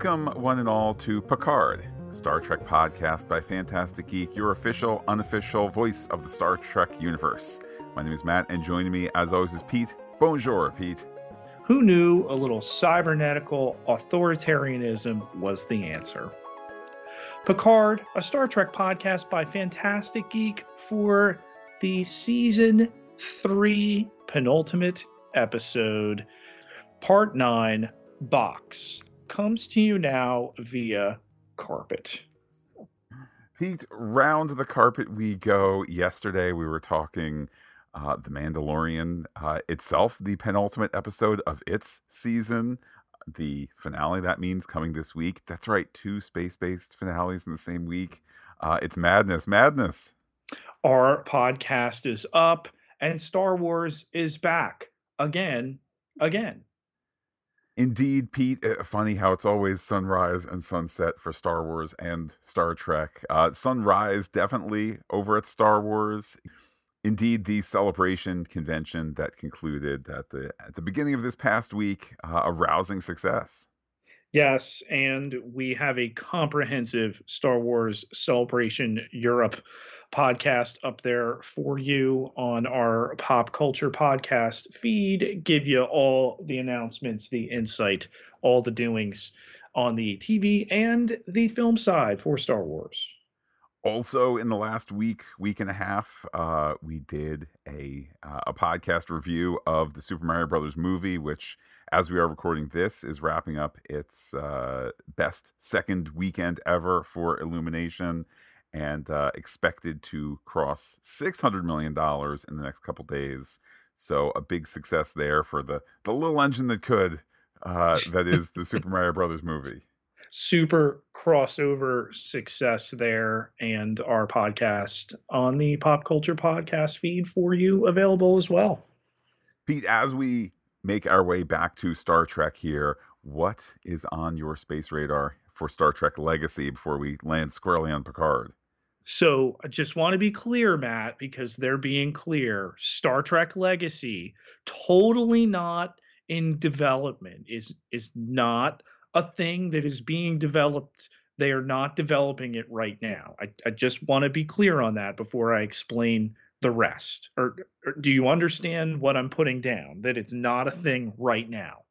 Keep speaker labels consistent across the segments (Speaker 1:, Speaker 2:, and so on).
Speaker 1: Welcome, one and all, to Picard, Star Trek podcast by Phantastic Geek, your official, unofficial voice of the Star Trek universe. My name is Matt, and joining me, as always, is Pete. Bonjour, Pete.
Speaker 2: Who knew a little cybernetical authoritarianism was the answer? Picard, a Star Trek podcast by Phantastic Geek for the season three penultimate episode, part nine, Vox comes to you now via carpet.
Speaker 1: Pete, round the carpet we go. Yesterday we were talking uh, The Mandalorian uh, itself, the penultimate episode of its season, the finale. That means coming this week. That's right, two space based finales in the same week. Uh, it's madness, madness.
Speaker 2: Our podcast is up and Star Wars is back again, again.
Speaker 1: Indeed, Pete. Uh, funny how it's always sunrise and sunset for Star Wars and Star Trek. Uh, sunrise definitely over at Star Wars. Indeed, the celebration convention that concluded at the at the beginning of this past week, uh, a rousing success.
Speaker 2: Yes, and we have a comprehensive Star Wars celebration Europe podcast up there for you on our pop culture podcast feed. Give you all the announcements, the insight, all the doings on the TV and the film side for Star Wars.
Speaker 1: Also, in the last week, week and a half, uh, we did a uh, a podcast review of the Super Mario Brothers movie, which, as we are recording this, is wrapping up its uh, best second weekend ever for Illumination and uh, expected to cross $600 million in the next couple days. So a big success there for the, the little engine that could, uh, that is the Super Mario Brothers movie.
Speaker 2: Super crossover success there, and our podcast on the Pop Culture Podcast feed for you available as well.
Speaker 1: Pete, as we make our way back to Star Trek here, what is on your space radar for Star Trek Legacy before we land squarely on Picard?
Speaker 2: So I just want to be clear, Matt, because they're being clear. Star Trek Legacy, totally not in development, is is not a thing that is being developed. They are not developing it right now. I, I just want to be clear on that before I explain the rest. Or, or do you understand what I'm putting down? That it's not a thing right now.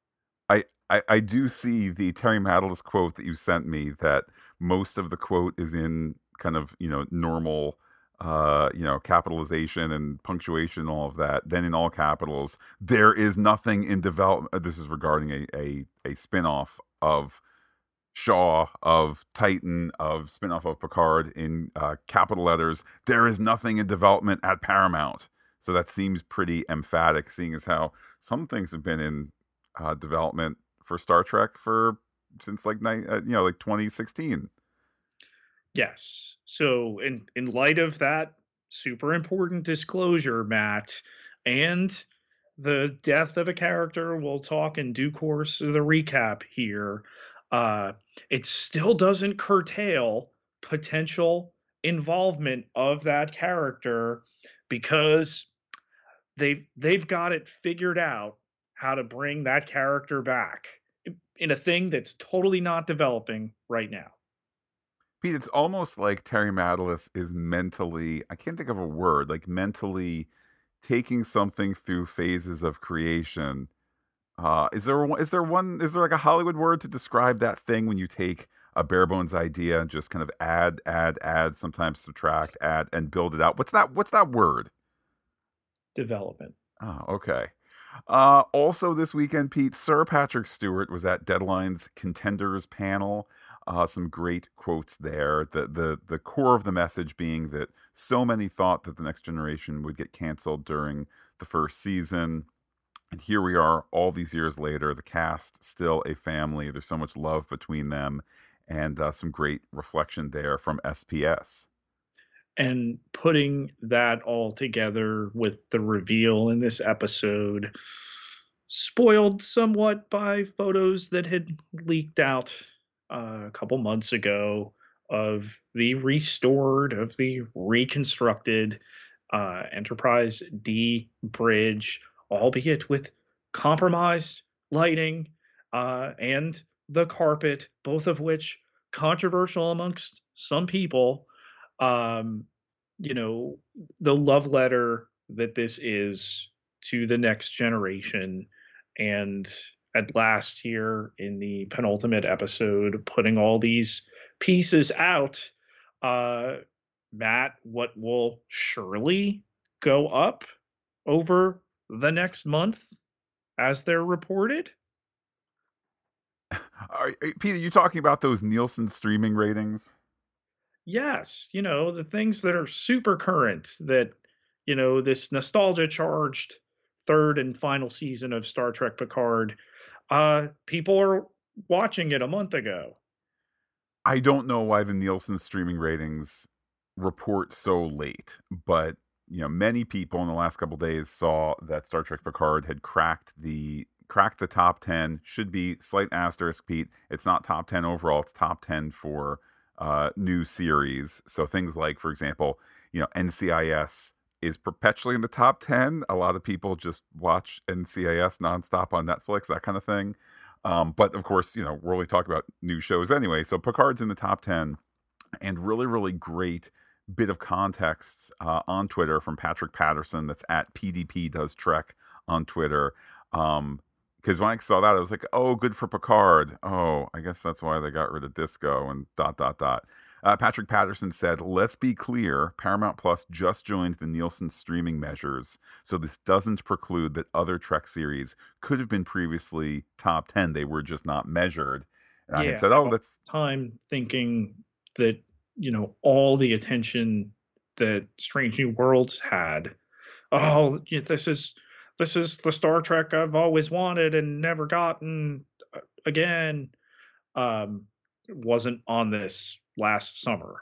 Speaker 1: I, I, I do see the Terry Matalas quote that you sent me that most of the quote is in kind of you know normal uh you know capitalization and punctuation all of that then in all capitals there is nothing in development uh, this is regarding a a, a spin-off of shaw of titan of spin-off of picard in uh, capital letters. There is nothing in development at paramount. So that seems pretty emphatic seeing as how some things have been in uh, development for star trek for since like uh, you know like 2016
Speaker 2: Yes. So in in light of that super important disclosure, Matt, and the death of a character, we'll talk in due course of the recap here. Uh, it still doesn't curtail potential involvement of that character because they've they've got it figured out how to bring that character back in a thing that's totally not developing right now.
Speaker 1: Pete, it's almost like Terry Matalas is mentally, I can't think of a word, like mentally taking something through phases of creation. Uh, is there is there one is there like a Hollywood word to describe that thing when you take a bare bones idea and just kind of add add add sometimes subtract add and build it out? What's that what's that word?
Speaker 2: Development.
Speaker 1: Oh, okay. Uh, also this weekend, Pete, Sir Patrick Stewart was at Deadline's contenders panel. Uh, some great quotes there. The the the core of the message being that so many thought that the next generation would get canceled during the first season. And here we are all these years later, the cast still a family. There's so much love between them and uh, some great reflection there from SPS.
Speaker 2: And putting that all together with the reveal in this episode, spoiled somewhat by photos that had leaked out uh, a couple months ago of the restored, of the reconstructed uh, Enterprise D bridge, albeit with compromised lighting uh, and the carpet, both of which controversial amongst some people. Um, you know, the love letter that this is to the next generation. And at last here in the penultimate episode, putting all these pieces out, uh, Matt, what will surely go up over the next month as they're reported?
Speaker 1: Are, Peter, you talking about those Nielsen streaming ratings?
Speaker 2: Yes, you know, the things that are super current that, you know, this nostalgia charged third and final season of Star Trek Picard, uh, people are watching it a month ago.
Speaker 1: I don't know why the Nielsen streaming ratings report so late, but you know, many people in the last couple days saw that Star Trek Picard had cracked the cracked the top 10 should be slight asterisk pete it's not top 10 overall it's top 10 for uh, new series so things like for example you know ncis is perpetually in the top 10 a lot of people just watch ncis nonstop on netflix that kind of thing um, but of course you know we're only talking about new shows anyway so picard's in the top 10 and really really great bit of context uh, on Twitter from Patrick Patterson. That's at PDP Does Trek on Twitter. Um, because when I saw that, I was like, "Oh, good for Picard." Oh, I guess that's why they got rid of Disco and dot dot dot. Uh, Patrick Patterson said, "Let's be clear: Paramount Plus just joined the Nielsen streaming measures, so this doesn't preclude that other Trek series could have been previously top ten. They were just not measured." And
Speaker 2: yeah,
Speaker 1: I had said, "Oh, that's
Speaker 2: time thinking that you know all the attention that Strange New Worlds had. Oh, this is this is the Star Trek I've always wanted and never gotten uh, again. Um, wasn't on this last summer.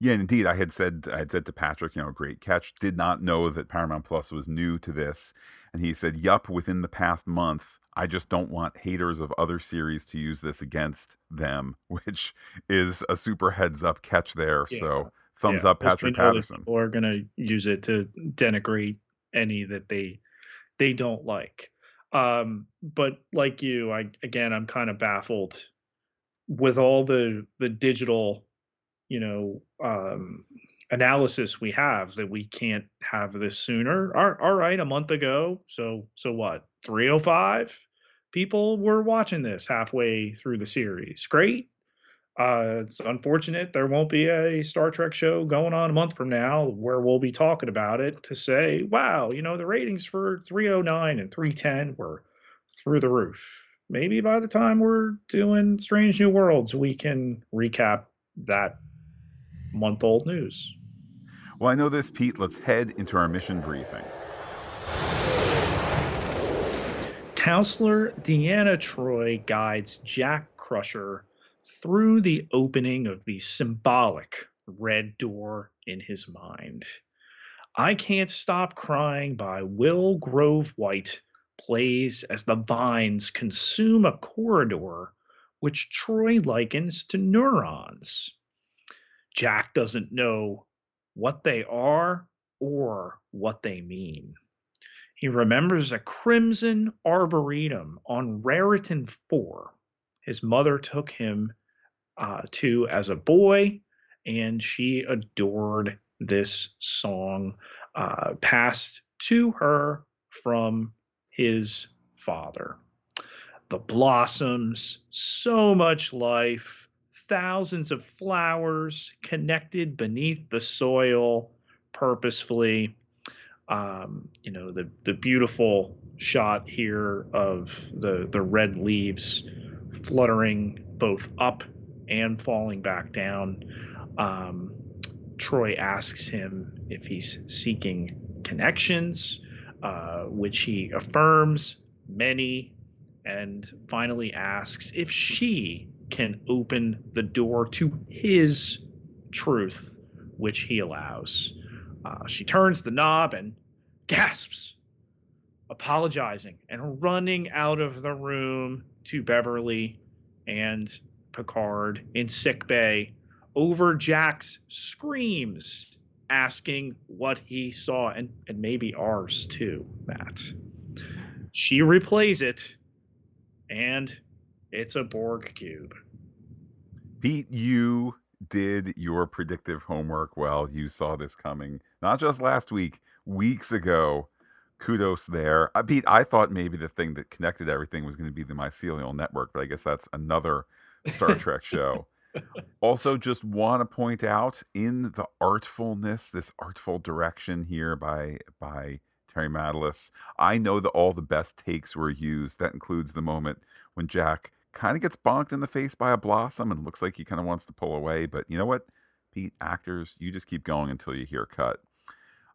Speaker 1: Yeah, indeed. I had said I had said to Patrick, you know, great catch. Did not know that Paramount Plus was new to this, and he said, "Yup." Within the past month, I just don't want haters of other series to use this against them, which is a super heads up catch there. Yeah. So thumbs yeah. up, Patrick Patterson.
Speaker 2: People are going to use it to denigrate any that they they don't like. Um, but like you, I again, I'm kind of baffled with all the the digital, you know, um, analysis we have that we can't have this sooner. All, all right, a month ago. So so what? 305 people were watching this halfway through the series. Great. Uh, it's unfortunate there won't be a Star Trek show going on a month from now where we'll be talking about it to say, wow, you know, the ratings for 309 and 310 were through the roof. Maybe by the time we're doing Strange New Worlds, we can recap that month old news.
Speaker 1: Well, I know this, Pete. Let's head into our mission briefing.
Speaker 2: Counselor Deanna Troi guides Jack Crusher through the opening of the symbolic red door in his mind. I Can't Stop Crying by Will Grove White plays as the vines consume a corridor which Troi likens to neurons. Jack doesn't know what they are or what they mean. He remembers a crimson arboretum on Raritan 4. His mother took him uh, to as a boy, and she adored this song uh, passed to her from his father. The blossoms, so much life, thousands of flowers connected beneath the soil purposefully um, you know the the beautiful shot here of the the red leaves fluttering both up and falling back down. Um, Troi asks him if he's seeking connections, uh, which he affirms many, and finally asks if she can open the door to his truth, which he allows. Uh, she turns the knob and gasps, apologizing and running out of the room to Beverly and Picard in sick bay over Jack's screams asking what he saw and, and maybe ours too, Matt. She replays it and It's a Borg cube.
Speaker 1: Pete, you did your predictive homework well. You saw this coming, not just last week, weeks ago. Kudos there. I Pete, I thought maybe the thing that connected everything was going to be the mycelial network, but I guess that's another Star Trek show. Also, just want to point out in the artfulness, this artful direction here by by Terry Matalas, I know that all the best takes were used. That includes the moment when Jack kind of gets bonked in the face by a blossom and looks like he kind of wants to pull away. But you know what, Pete, actors, you just keep going until you hear cut.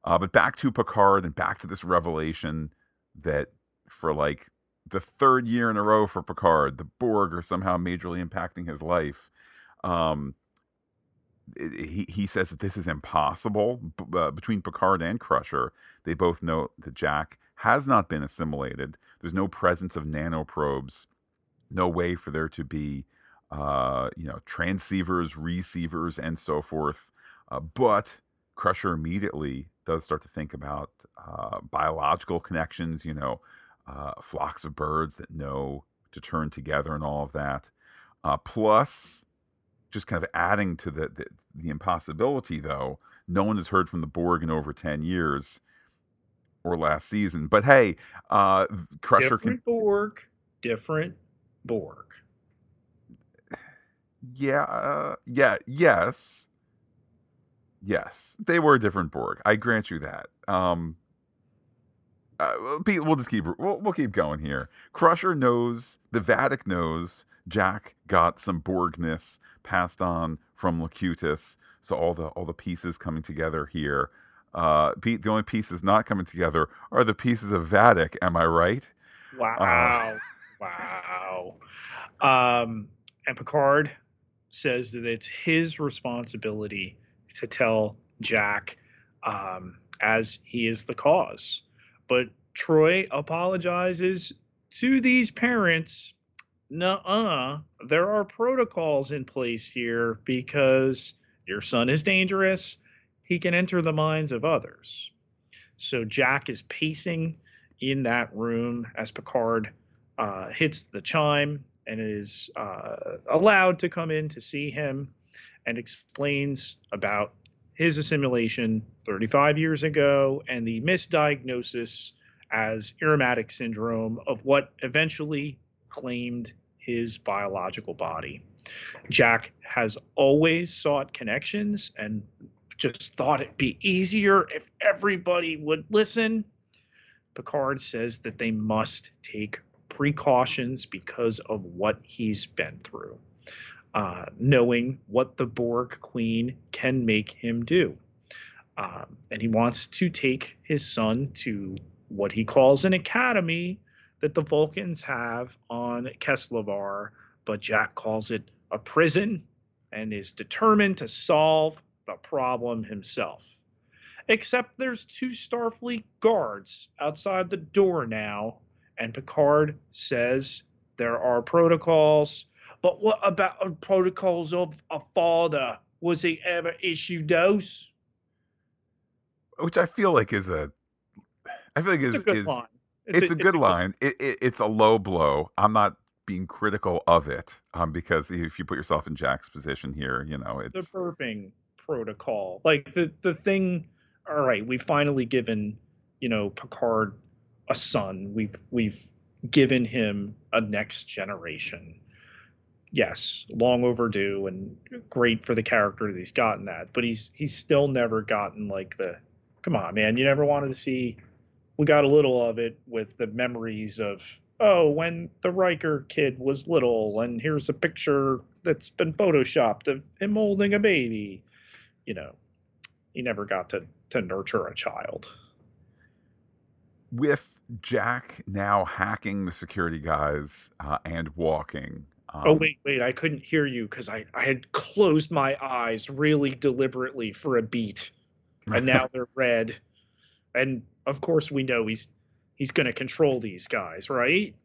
Speaker 1: Uh, but back to Picard and back to this revelation that for like the third year in a row for Picard, the Borg are somehow majorly impacting his life. Um, he he says that this is impossible uh, between Picard and Crusher. They both know that Jack has not been assimilated. There's no presence of nanoprobes no way for there to be, uh, you know, transceivers, receivers, and so forth. Uh, but Crusher immediately does start to think about uh, biological connections, you know, uh, flocks of birds that know to turn together and all of that. Uh, plus, just kind of adding to the, the, the impossibility, though, no one has heard from the Borg in over 10 years or last season. But hey, uh, Crusher
Speaker 2: different can... Borg, different Borg.
Speaker 1: Yeah, uh, yeah, yes. Yes, they were a different Borg. I grant you that. Um, uh, we'll just keep we'll, we'll keep going here. Crusher knows the Vadic knows Jack got some Borgness passed on from Locutus, so all the all the pieces coming together here. Uh, Pete, the only pieces not coming together are the pieces of Vadic. Am I right?
Speaker 2: Wow. Uh, Wow. Um, and Picard says that it's his responsibility to tell Jack um, as he is the cause. But Troi apologizes to these parents. Nuh-uh. There are protocols in place here because your son is dangerous. He can enter the minds of others. So Jack is pacing in that room as Picard uh, hits the chime and is uh, allowed to come in to see him and explains about his assimilation 35 years ago and the misdiagnosis as Irumodic syndrome of what eventually claimed his biological body. Jack has always sought connections and just thought it'd be easier if everybody would listen. Picard says that they must take precautions because of what he's been through, uh, knowing what the Borg Queen can make him do. Um, and he wants to take his son to what he calls an academy that the Vulcans have on Keskelavar, but Jack calls it a prison and is determined to solve the problem himself. Except there's two Starfleet guards outside the door now and Picard says there are protocols. But what about protocols of a father? Was he ever issued those?
Speaker 1: Which I feel like is a, I feel like is, it's a good is, line. It's, it's a, a, good it's line. It, it, it's a low blow. I'm not being critical of it, um, because if you put yourself in Jack's position here, you know it's
Speaker 2: the burping protocol, like the the thing. All right, we've finally given you know Picard a son. We've we've given him a next generation. Yes, long overdue and great for the character that he's gotten that, but he's he's still never gotten like the come on, man, you never wanted to see we got a little of it with the memories of oh, when the Riker kid was little and here's a picture that's been photoshopped of him holding a baby. You know, he never got to to nurture a child
Speaker 1: with Jack now hacking the security guys uh, and walking.
Speaker 2: Um, oh wait, wait! I couldn't hear you because I I had closed my eyes really deliberately for a beat, and now they're red. And of course, we know he's he's going to control these guys, right?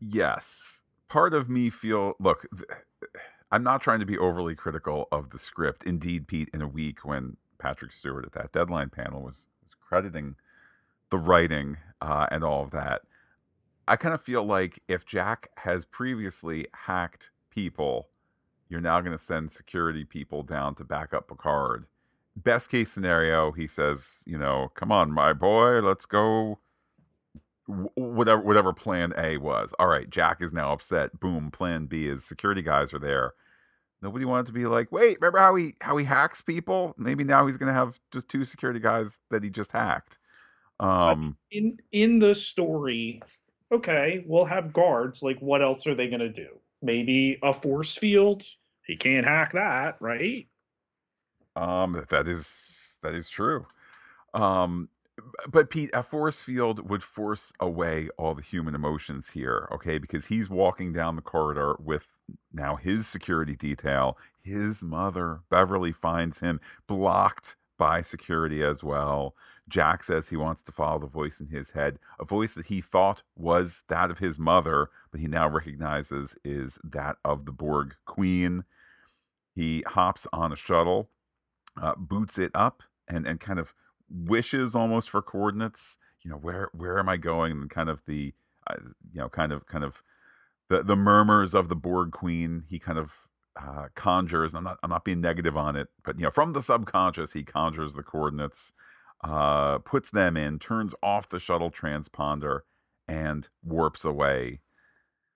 Speaker 1: Yes. Part of me feel look. I'm not trying to be overly critical of the script. Indeed, Pete, in a week when Patrick Stewart at that deadline panel was, was crediting the writing uh, and all of that. I kind of feel like if Jack has previously hacked people, you're now going to send security people down to back up Picard. Best case scenario, he says, you know, come on, my boy, let's go. Whatever, whatever plan A was. All right, Jack is now upset. Boom. Plan B is security guys are there. Nobody wanted to be like, wait, remember how he how he hacks people? Maybe now he's going to have just two security guys that he just hacked. Um,
Speaker 2: in in the story, okay, we'll have guards. Like, what else are they going to do? Maybe a force field. He can't hack that, right?
Speaker 1: Um, that is that is true. Um, but Pete, a force field would force away all the human emotions here, okay? Because he's walking down the corridor with now his security detail. His mother, Beverly, finds him blocked by security as well. Jack says he wants to follow the voice in his head, a voice that he thought was that of his mother, but he now recognizes is that of the Borg Queen. He hops on a shuttle, uh, boots it up, and, and kind of wishes almost for coordinates. You know, where where am I going? And kind of the, uh, you know, kind of kind of the the murmurs of the Borg Queen. He kind of uh, conjures. I'm not I'm not being negative on it, but you know, from the subconscious, he conjures the coordinates uh, puts them in, turns off the shuttle transponder, and warps away.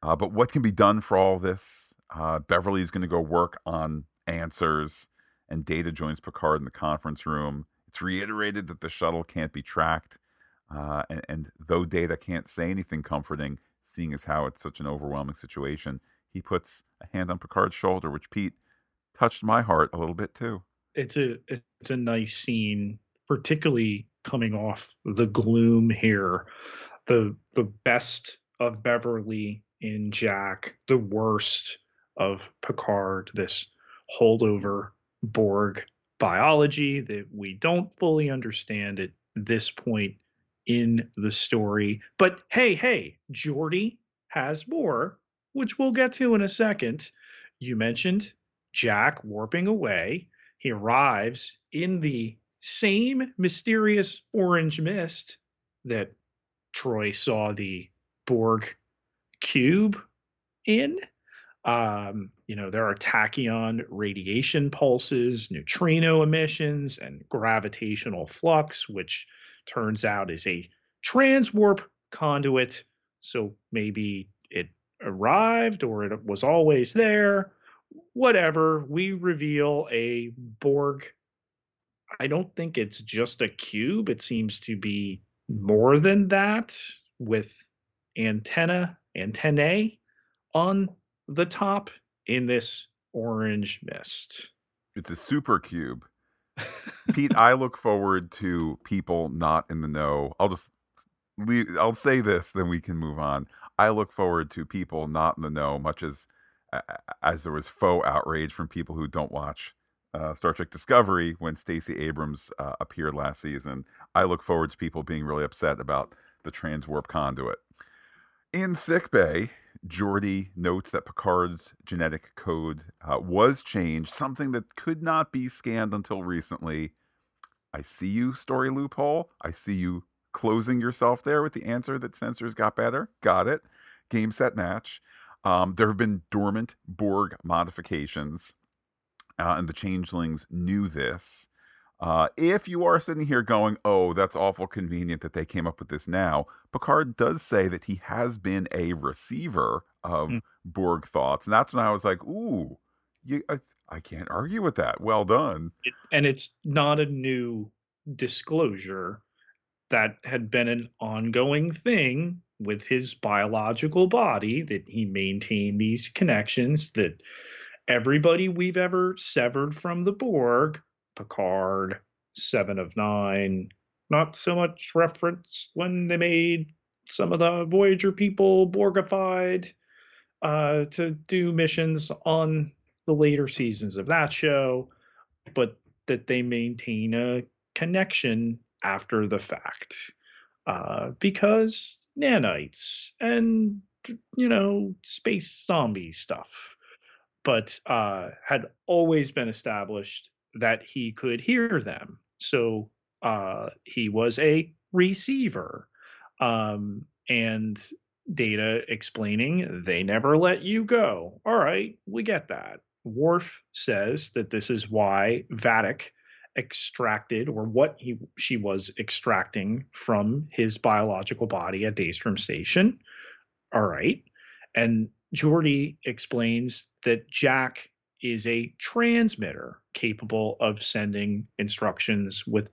Speaker 1: Uh, but what can be done for all this? Uh, Beverly's going to go work on answers, and Data joins Picard in the conference room. It's reiterated that the shuttle can't be tracked, uh, and, and though Data can't say anything comforting, seeing as how it's such an overwhelming situation, he puts a hand on Picard's shoulder, which Pete touched my heart a little bit too.
Speaker 2: It's a it's a nice scene particularly coming off the gloom here, the the best of Beverly in Jack, the worst of Picard, this holdover Borg biology that we don't fully understand at this point in the story. But hey, hey, Geordi has more, which we'll get to in a second. You mentioned Jack warping away. He arrives in the same mysterious orange mist that Troi saw the Borg cube in. Um, you know, there are tachyon radiation pulses, neutrino emissions, and gravitational flux, which turns out is a transwarp conduit. So maybe it arrived or it was always there. Whatever. We reveal a Borg I don't think it's just a cube. It seems to be more than that with antenna, antennae on the top in this orange mist.
Speaker 1: It's a super cube. Pete, I look forward to people not in the know. I'll just leave, I'll say this, then we can move on. I look forward to people not in the know, much as as there was faux outrage from people who don't watch uh, Star Trek Discovery when Stacey Abrams uh, appeared last season. I look forward to people being really upset about the transwarp conduit. In sickbay, Geordi notes that Picard's genetic code uh, was changed, something that could not be scanned until recently. I see you, story loophole. I see you closing yourself there with the answer that sensors got better. Got it. Game, set, match. Um, there have been dormant Borg modifications uh, and the changelings knew this. Uh, if you are sitting here going, oh, that's awful convenient that they came up with this now, Picard does say that he has been a receiver of mm. Borg thoughts. And that's when I was like, ooh, you, I, I can't argue with that. Well done.
Speaker 2: It, and it's not a new disclosure that had been an ongoing thing with his biological body that he maintained these connections that everybody we've ever severed from the Borg, Picard, Seven of Nine, not so much reference when they made some of the Voyager people Borgified uh, to do missions on the later seasons of that show, but that they maintain a connection after the fact. Uh, because nanites and, you know, space zombie stuff but uh, had always been established that he could hear them. So uh, he was a receiver. Um, and Data explaining they never let you go. All right, we get that. Worf says that this is why Vadic extracted or what he she was extracting from his biological body at Daystrom Station. All right. And Geordi explains that Jack is a transmitter capable of sending instructions with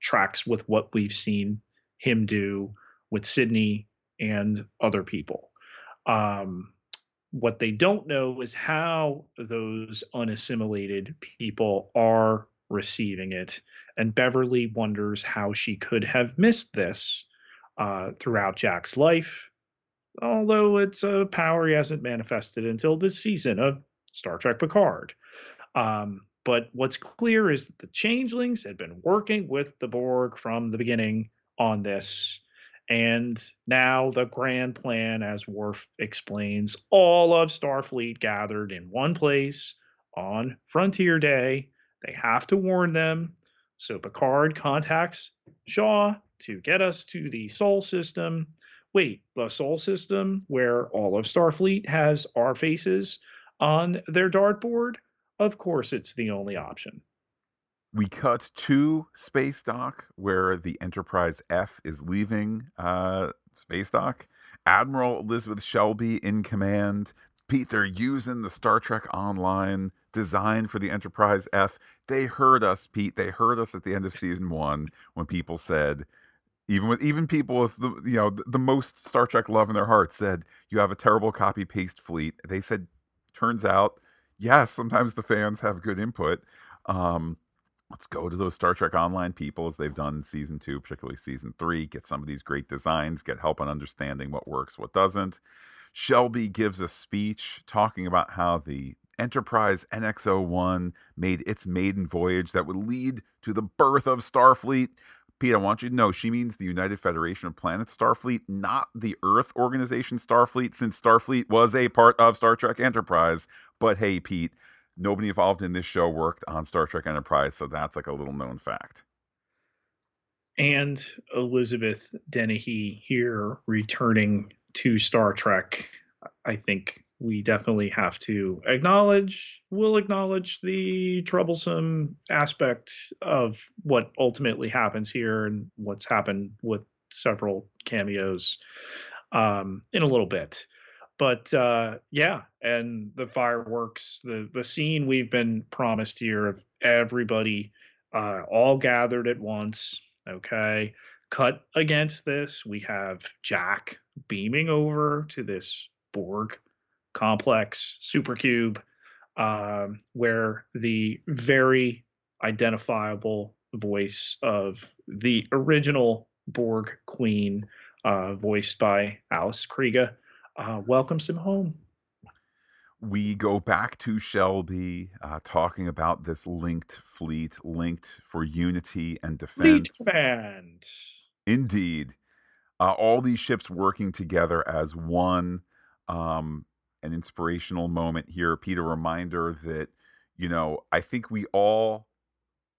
Speaker 2: tracks with what we've seen him do with Sydney and other people. Um, what they don't know is how those unassimilated people are receiving it. And Beverly wonders how she could have missed this uh, throughout Jack's life, although it's a power he hasn't manifested until this season of Star Trek Picard. Um, but what's clear is that the changelings had been working with the Borg from the beginning on this. And now the grand plan, as Worf explains, all of Starfleet gathered in one place on Frontier Day. They have to warn them. So Picard contacts Shaw to get us to the Sol system. Wait, the Sol system where all of Starfleet has our faces on their dartboard? Of course, it's the only option.
Speaker 1: We cut to space dock where the Enterprise F is leaving uh, space dock. Admiral Elizabeth Shelby in command. Pete, they're using the Star Trek Online design for the Enterprise F. They heard us, Pete. They heard us at the end of season one when people said, even with even people with the you know the, the most Star Trek love in their hearts said you have a terrible copy paste fleet. They said turns out, yes, sometimes the fans have good input. Um, let's go to those Star Trek Online people as they've done season two, particularly season three. Get some of these great designs, get help on understanding what works, what doesn't. Shelby gives a speech talking about how the Enterprise NX01 made its maiden voyage that would lead to the birth of Starfleet. Pete, I want you to know she means the United Federation of Planets Starfleet, not the Earth Organization Starfleet, since Starfleet was a part of Star Trek Enterprise. But hey, Pete, nobody involved in this show worked on Star Trek Enterprise, so that's like a little known fact.
Speaker 2: And Elizabeth Dennehy here returning to Star Trek, I think we definitely have to acknowledge we'll acknowledge the troublesome aspect of what ultimately happens here and what's happened with several cameos um, in a little bit. But uh, yeah and the fireworks the the scene we've been promised here of everybody uh, all gathered at once okay? Cut against this we have jack beaming over to this borg complex supercube um, where the very identifiable voice of the original Borg Queen, uh, voiced by Alice Krige, uh, welcomes him home.
Speaker 1: We go back to Shelby uh, talking about this linked fleet, linked for unity and defense.
Speaker 2: Fleet command.
Speaker 1: Indeed. Uh, all these ships working together as one. Um, an inspirational moment here, Pete. A reminder that, you know, I think we all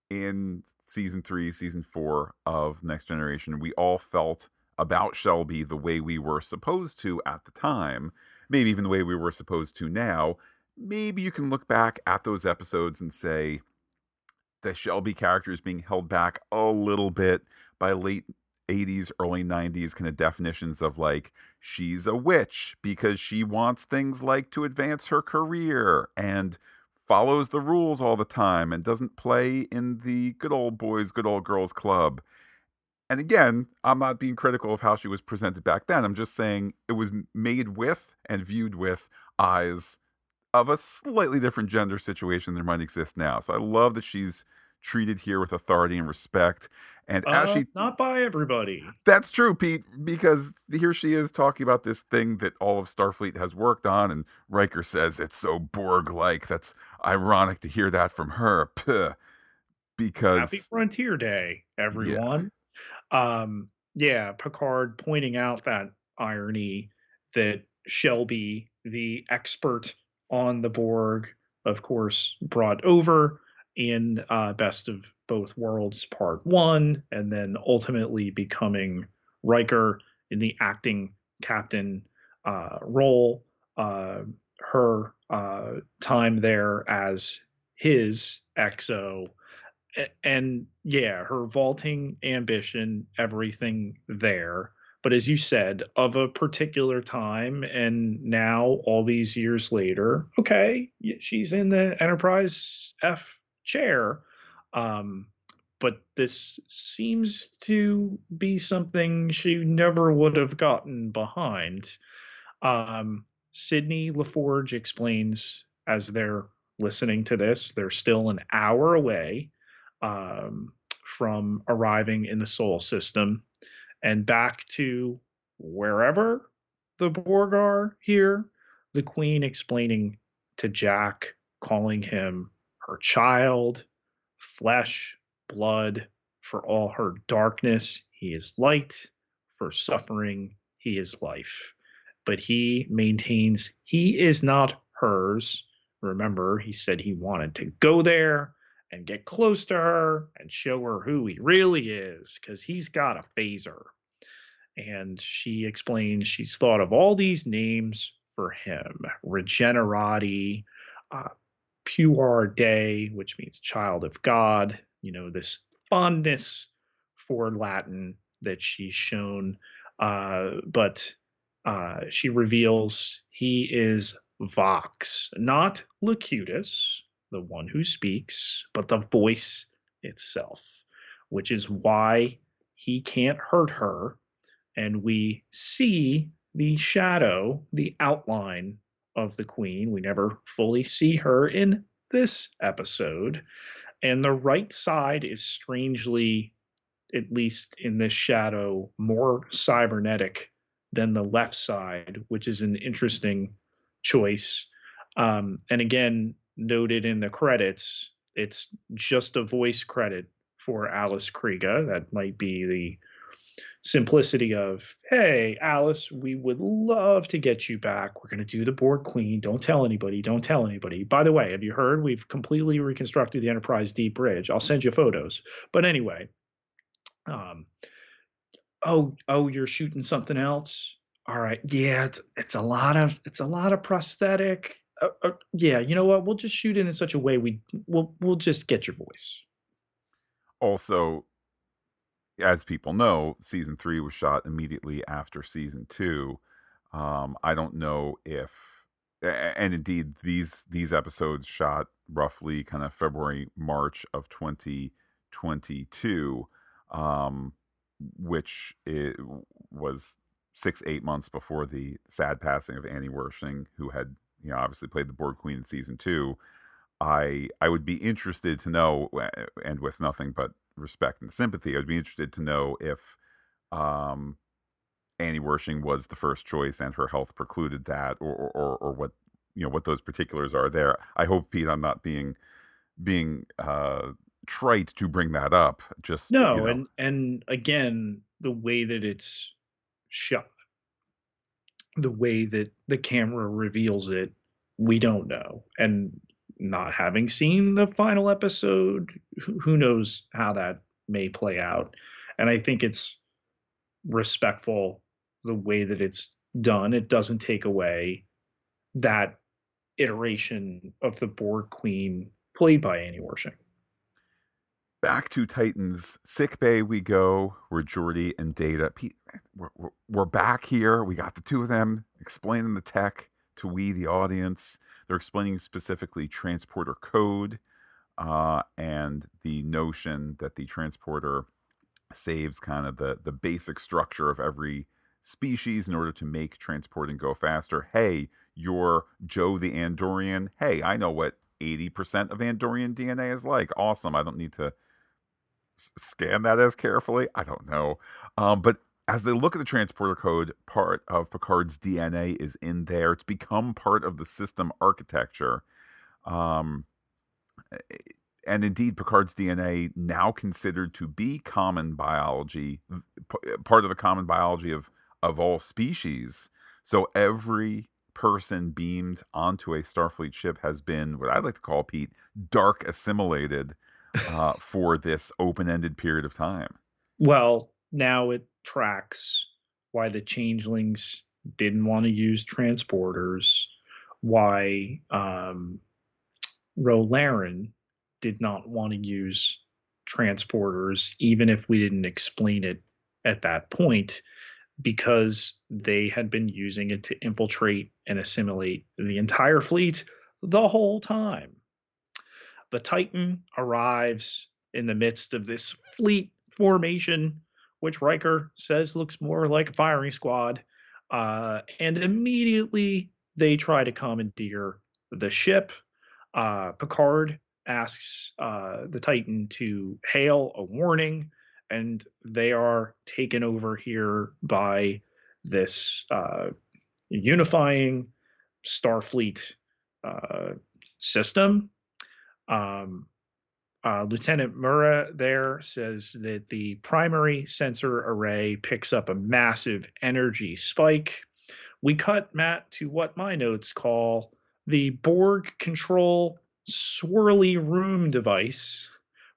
Speaker 1: in season three, season four of Next Generation, we all felt about Shelby the way we were supposed to at the time, maybe even the way we were supposed to now. Maybe you can look back at those episodes and say the Shelby character is being held back a little bit by late 80s, early 90s kind of definitions of like, she's a witch because she wants things like to advance her career and follows the rules all the time and doesn't play in the good old boys, good old girls club. And again, I'm not being critical of how she was presented back then. I'm just saying it was made with and viewed with eyes of a slightly different gender situation than might exist now. So I love that she's treated here with authority and respect. And
Speaker 2: uh,
Speaker 1: actually,
Speaker 2: not by everybody.
Speaker 1: That's true, Pete, because here she is talking about this thing that all of Starfleet has worked on, and Riker says it's so Borg like. That's ironic to hear that from her. Puh. Because
Speaker 2: Happy Frontier Day, everyone. Yeah. Um, yeah, Picard pointing out that irony that Shelby, the expert on the Borg, of course, brought over in uh, Best of Both Worlds Part 1, and then ultimately becoming Riker in the acting captain uh, role, uh, her uh, time there as his XO, and yeah, her vaulting ambition, everything there. But as you said, of a particular time, and now all these years later, okay, she's in the Enterprise F chair. Um, but this seems to be something she never would have gotten behind. Um, Sydney LaForge explains as they're listening to this, they're still an hour away um, from arriving in the Sol system and back to wherever the Borg are here. The Queen explaining to Jack, calling him her child, flesh, blood, for all her darkness, he is light, for suffering, he is life. But he maintains he is not hers. Remember, he said he wanted to go there and get close to her and show her who he really is because he's got a phaser. And she explains she's thought of all these names for him Regenerati, uh, Puer Dei, which means child of God, you know, this fondness for Latin that she's shown. Uh, but uh, she reveals he is Vox, not Locutus, the one who speaks, but the voice itself, which is why he can't hurt her. And we see the shadow, the outline of the queen. We never fully see her in this episode. And the right side is strangely at least in this shadow more cybernetic than the left side which is an interesting choice. Um, and again noted in the credits it's just a voice credit for alice krige that might be the simplicity of, hey, Alice, we would love to get you back. We're going to do the Borg Queen. Don't tell anybody. Don't tell anybody. By the way, have you heard? We've completely reconstructed the Enterprise D bridge. I'll send you photos. But anyway, um, oh, oh, you're shooting something else. All right, yeah, it's, it's a lot of it's a lot of prosthetic. Uh, uh, yeah, you know what? We'll just shoot it in such a way we we'll we'll just get your voice.
Speaker 1: Also, as people know, season three was shot immediately after season two. Um, I don't know if, and indeed these these episodes shot roughly kind of February March of 2022, um, which it was six eight months before the sad passing of Annie Wersching, who had you know obviously played the Borg Queen in season two. I I would be interested to know, and with nothing but respect and sympathy. I'd be interested to know if um, Annie Wersching was the first choice and her health precluded that, or, or or what you know what those particulars are there. I hope Pete, I'm not being being uh, trite to bring that up. Just
Speaker 2: no,
Speaker 1: you know.
Speaker 2: and and again, the way that it's shot, the way that the camera reveals it, we don't know, and not having seen the final episode, who knows how that may play out. And I think it's respectful the way that it's done. It doesn't take away that iteration of the Borg Queen played by Annie Wersching.
Speaker 1: Back to Titan's sick bay we go, where Geordi and Data. We're, we're, we're back here. We got the two of them explaining the tech to we, the audience. They're explaining specifically transporter code uh, and the notion that the transporter saves kind of the, the basic structure of every species in order to make transporting go faster. Hey, you're Joe the Andorian. Hey, I know what 80% of Andorian DNA is like. Awesome. I don't need to scan that as carefully. I don't know. Um, but as they look at the transporter code, part of Picard's DNA is in there. It's become part of the system architecture. Um, and indeed, Picard's DNA now considered to be common biology, part of the common biology of of all species. So every person beamed onto a Starfleet ship has been what I'd like to call Pete dark assimilated uh, for this open ended period of time.
Speaker 2: Well, now it tracks why the changelings didn't want to use transporters, why um, Ro Laren did not want to use transporters, even if we didn't explain it at that point, because they had been using it to infiltrate and assimilate the entire fleet the whole time. The Titan arrives in the midst of this fleet formation, which Riker says looks more like a firing squad. Uh, and immediately they try to commandeer the ship. Uh, Picard asks uh, the Titan to hail a warning, and they are taken over here by this uh, unifying Starfleet uh, system. Um, uh, Lieutenant Mura there says that the primary sensor array picks up a massive energy spike. We cut Matt to what my notes call the Borg control swirly room device,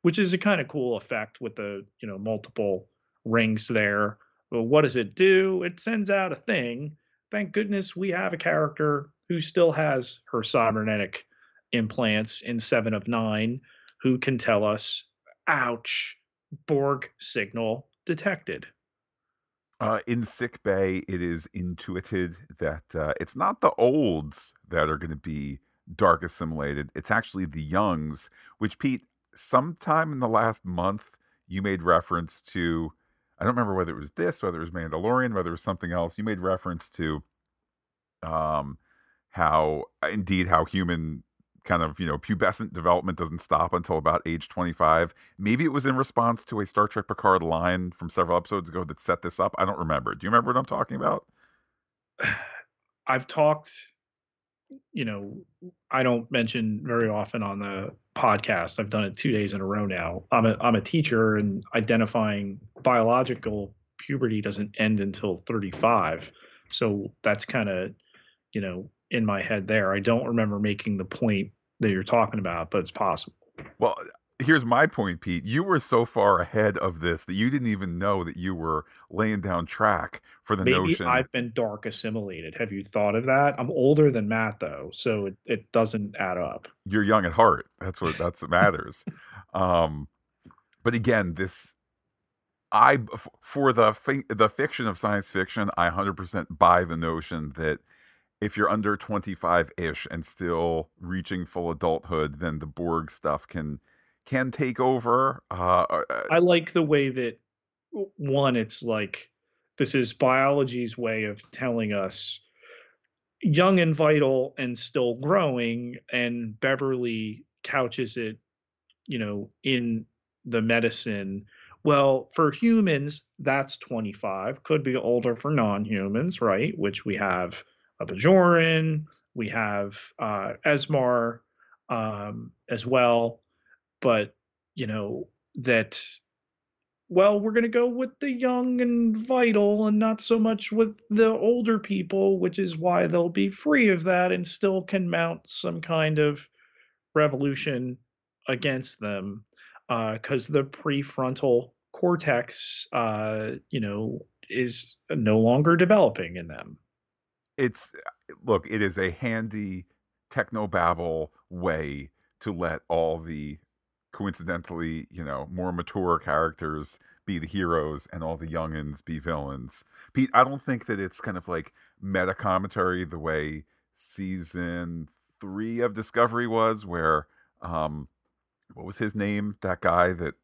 Speaker 2: which is a kind of cool effect with the you know multiple rings there. But what does it do? It sends out a thing. Thank goodness we have a character who still has her cybernetic implants in Seven of Nine who can tell us, ouch, Borg signal detected.
Speaker 1: Uh, in sick bay, it is intuited that uh, it's not the olds that are going to be dark assimilated. It's actually the youngs, which Pete, sometime in the last month, you made reference to. I don't remember whether it was this, whether it was Mandalorian, whether it was something else. You made reference to um, how, indeed, how human kind of you know pubescent development doesn't stop until about age 25 maybe it was in response to a star trek picard line from several episodes ago that set this up. I don't remember. Do you remember what i'm talking about?
Speaker 2: I've talked you know i don't mention very often on the podcast. I've done it two days in a row now. I'm a, I'm a teacher and identifying biological puberty doesn't end until 35 so that's kind of you know in my head there. I don't remember making the point that you're talking about, but it's possible.
Speaker 1: Well, here's my point, Pete. You were so far ahead of this that you didn't even know that you were laying down track for the
Speaker 2: Maybe
Speaker 1: notion.
Speaker 2: I've been dark assimilated. Have you thought of that? I'm older than Matt though, so it, it doesn't add up.
Speaker 1: You're young at heart. That's what that's what matters. um, but again, this I for the the fiction of science fiction, I 100% buy the notion that if you're under 25 ish and still reaching full adulthood, then the Borg stuff can can take over. Uh, uh, uh
Speaker 2: I like the way that one, it's like this is biology's way of telling us young and vital and still growing, and Beverly couches it, you know, in the medicine. Well, for humans, that's 25. Could be older for non humans, right? Which we have Bajoran. We have uh, Esmar um, as well, but you know that. Well, we're going to go with the young and vital, and not so much with the older people, which is why they'll be free of that and still can mount some kind of revolution against them, because uh, the prefrontal cortex, uh, you know, is no longer developing in them
Speaker 1: it's look, it is a handy technobabble way to let all the coincidentally, you know, more mature characters be the heroes and all the youngins be villains. Pete, I don't think that it's kind of like meta commentary the way season three of Discovery was, where um what was his name? That guy that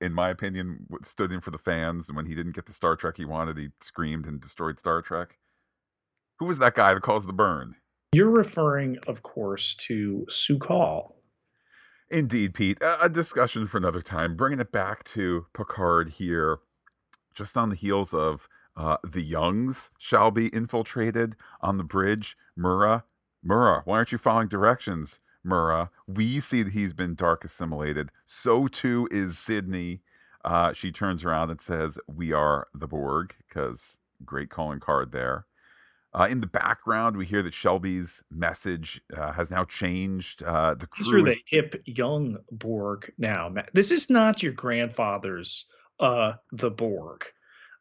Speaker 1: in my opinion stood in for the fans and when he didn't get the Star Trek he wanted, he screamed and destroyed Star Trek. Who was that guy that caused the burn?
Speaker 2: You're referring, of course, to Su'Kal.
Speaker 1: Indeed, Pete. A, discussion for another time. Bringing it back to Picard here, just on the heels of uh, the Youngs shall be infiltrated on the bridge. Mura, Mura, why aren't you following directions? Mura, we see that he's been dark assimilated. So too is Sydney. Uh, she turns around and says, We are the Borg, because great calling card there. Uh, in the background, we hear that Shelby's message uh, has now changed. Uh, the crew
Speaker 2: These are the hip young Borg now. This is not your grandfather's uh, the Borg.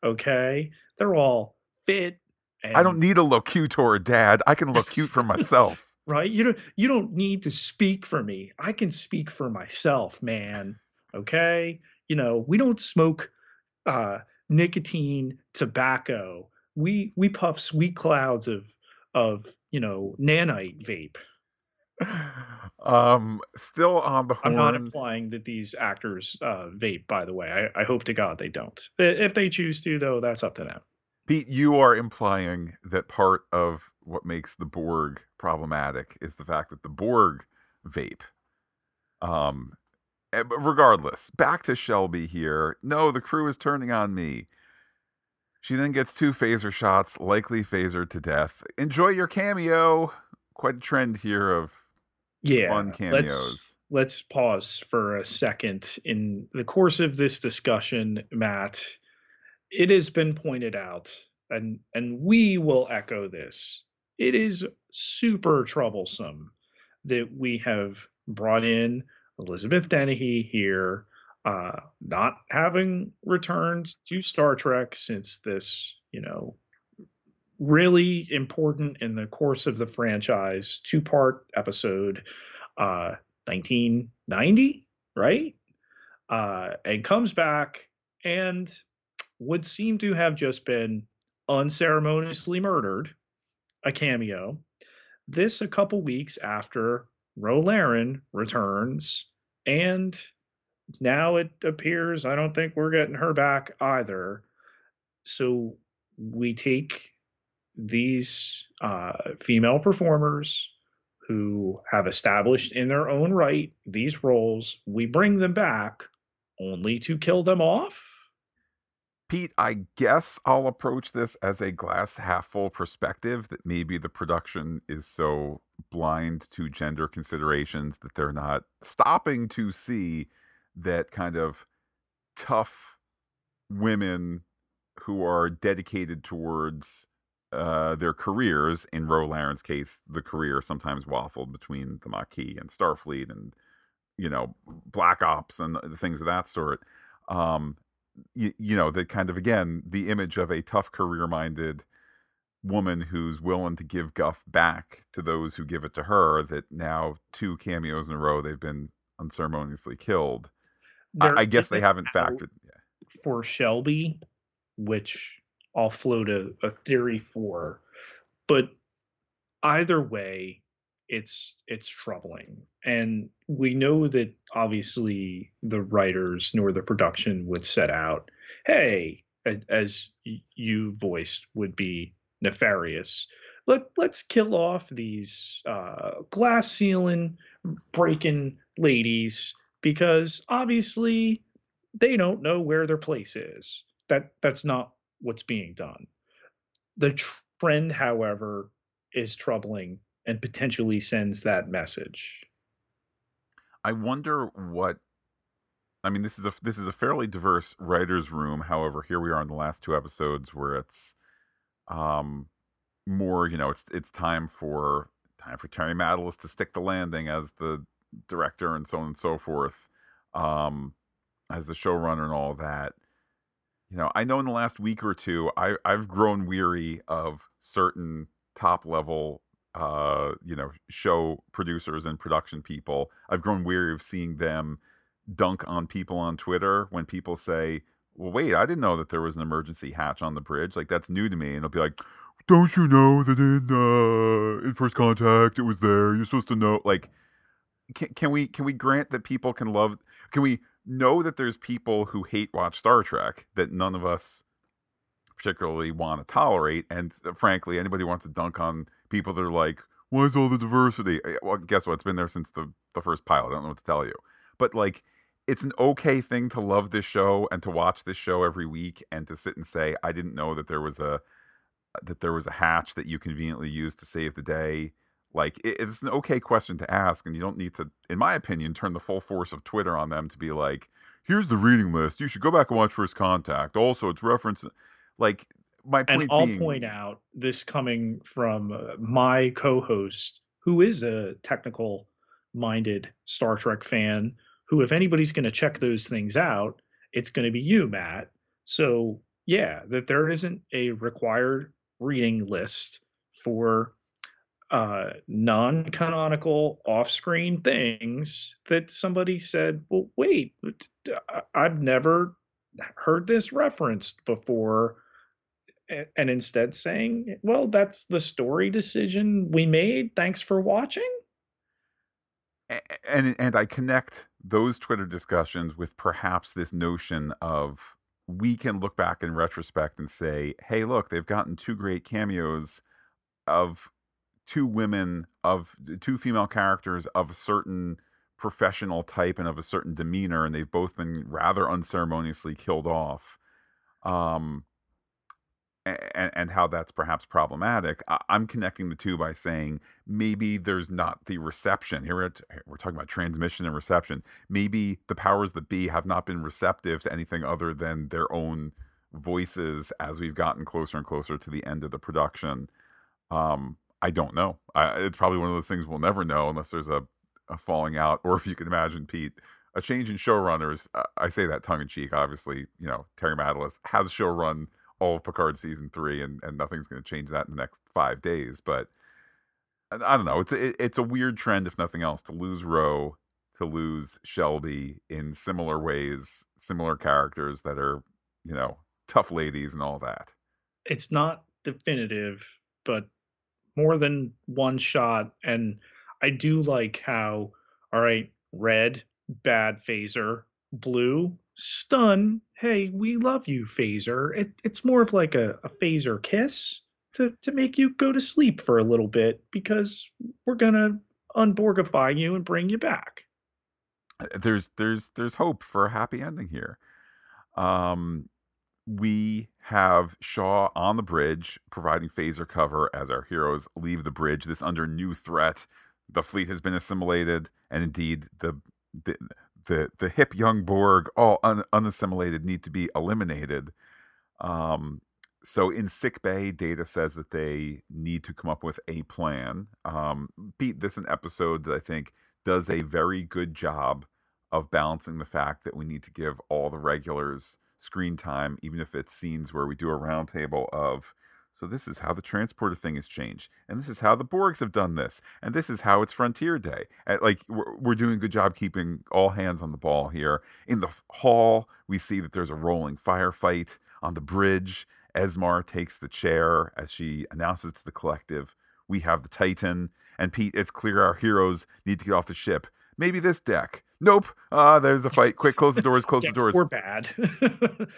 Speaker 2: Okay, they're all fit,
Speaker 1: I don't need a locutor, Dad. I can locute for myself.
Speaker 2: right? You don't you don't need to speak for me. I can speak for myself, man. Okay? You know, we don't smoke uh nicotine, tobacco. We we puff sweet clouds of of, you know, nanite vape.
Speaker 1: um, still on the
Speaker 2: I'm not implying that these actors uh vape, by the way. I, I hope to God they don't. If they choose to, though, that's up to them.
Speaker 1: Pete, you are implying that part of what makes the Borg problematic is the fact that the Borg vape. Um, eh, regardless, back to Shelby here. No, the crew is turning on me. She then gets two phaser shots, likely phasered to death. Enjoy your cameo. Quite a trend here of
Speaker 2: Yeah.
Speaker 1: fun
Speaker 2: Let's
Speaker 1: cameos.
Speaker 2: let's pause for a second. In the course of this discussion, Matt, it has been pointed out, and and we will echo this. It is super troublesome that we have brought in Elizabeth Dennehy here, uh, not having returned to Star Trek since this, you know, really important in the course of the franchise two part episode, uh, 1990, right? Uh, and comes back and would seem to have just been unceremoniously murdered, a cameo. This a couple weeks after Ro Laren returns, and now it appears I don't think we're getting her back either. So we take these uh, female performers who have established in their own right these roles, we bring them back only to kill them off.
Speaker 1: Pete, I guess I'll approach this as a glass half full perspective that maybe the production is so blind to gender considerations that they're not stopping to see that kind of tough women who are dedicated towards uh, their careers. In Ro Laren's case, the career sometimes waffled between the Maquis and Starfleet and, you know, Black Ops and things of that sort. Um, you, you know the kind of again the image of a tough career minded woman who's willing to give guff back to those who give it to her that now two cameos in a row they've been unceremoniously killed I, I guess they haven't factored yeah.
Speaker 2: for Shelby, which I'll float a, a theory for. But either way, it's it's troubling. And we know that obviously the writers nor the production would set out, hey, as you voiced, would be nefarious. Let let's kill off these uh, glass ceiling breaking ladies because obviously they don't know where their place is. That that's not what's being done. The trend, however, is troubling and potentially sends that message.
Speaker 1: i wonder what i mean this is a this is a fairly diverse writers room however here we are in the last two episodes where it's um more you know it's it's time for time for terry Matalas to stick the landing as the director and so on and so forth um as the showrunner and all that you know i know in the last week or two i i've grown weary of certain top level uh you know show producers and production people. I've grown weary of seeing them dunk on people on twitter when people say well wait i didn't know that there was an emergency hatch on the bridge. Like that's new to me and they'll be like don't you know that in uh in first contact it was there? You're supposed to know like can, can we can we grant that people can love can we know that there's people who hate watch star trek that none of us particularly want to tolerate? And uh, frankly anybody wants to dunk on people that are like "Why is all the diversity? Eh, well guess what? It's been there since the the first pilot. I don't know what to tell you. But like it's an okay thing to love this show and to watch this show every week and to sit and say i didn't know that there was a that there was a hatch that you conveniently used to save the day like it, it's an okay question to ask and you don't need to in my opinion turn the full force of twitter on them to be like here's the reading list you should go back and watch first contact also it's reference like my
Speaker 2: And
Speaker 1: point
Speaker 2: I'll
Speaker 1: being
Speaker 2: point out this coming from uh, my co-host, who is a technical minded Star Trek fan, who if anybody's going to check those things out, it's going to be you, Matt. So, yeah, that there isn't a required reading list for uh, non-canonical off-screen things that somebody said, "Well, wait, I've never heard this referenced before." And instead saying, "Well, that's the story decision we made. Thanks for watching."
Speaker 1: And and I connect those Twitter discussions with perhaps this notion of we can look back in retrospect and say, "Hey, look, they've gotten two great cameos of two women of two female characters of a certain professional type and of a certain demeanor, and they've both been rather unceremoniously killed off. Um, and, and how that's perhaps problematic. I'm connecting the two by saying maybe there's not the reception. Here we're, we're talking about transmission and reception. Maybe the powers that be have not been receptive to anything other than their own voices as we've gotten closer and closer to the end of the production. Um, I don't know. I, it's probably one of those things we'll never know unless there's a, a falling out, or if you can imagine, Pete, a change in showrunners. Uh, I say that tongue in cheek. Obviously, you know Terry Matalas has showrun all of Picard season three, and, and nothing's going to change that in the next five days. But I don't know. It's a, it's a weird trend, if nothing else, to lose Ro, to lose Shelby in similar ways, similar characters that are you know tough ladies and all that.
Speaker 2: It's not definitive, but more than one shot. And I do like how, all right, red, bad phaser, blue, stun. Hey, we love you, phaser. It, it's more of like a, a phaser kiss to, to make you go to sleep for a little bit because we're gonna unborgify you and bring you back.
Speaker 1: Uh, there's there's there's hope for a happy ending here. Um, we have Shaw on the bridge providing phaser cover as our heroes leave the bridge. This under new threat. The fleet has been assimilated, and indeed the the the, the hip young Borg, all un, unassimilated, need to be eliminated. Um, so in sick bay, Data says that they need to come up with a plan. Um, Pete, this is an episode that I think does a very good job of balancing the fact that we need to give all the regulars screen time, even if it's scenes where we do a roundtable of, so this is how the transporter thing has changed, and this is how the Borgs have done this, and this is how it's Frontier Day. And like we're, we're doing a good job keeping all hands on the ball here. In the hall, we see that there's a rolling firefight on the bridge. Esmar takes the chair as she announces to the collective, "We have the Titan." And Pete, it's clear our heroes need to get off the ship. Maybe this deck nope. Uh, there's a fight. Quick, close the doors. Close the doors.
Speaker 2: We're bad.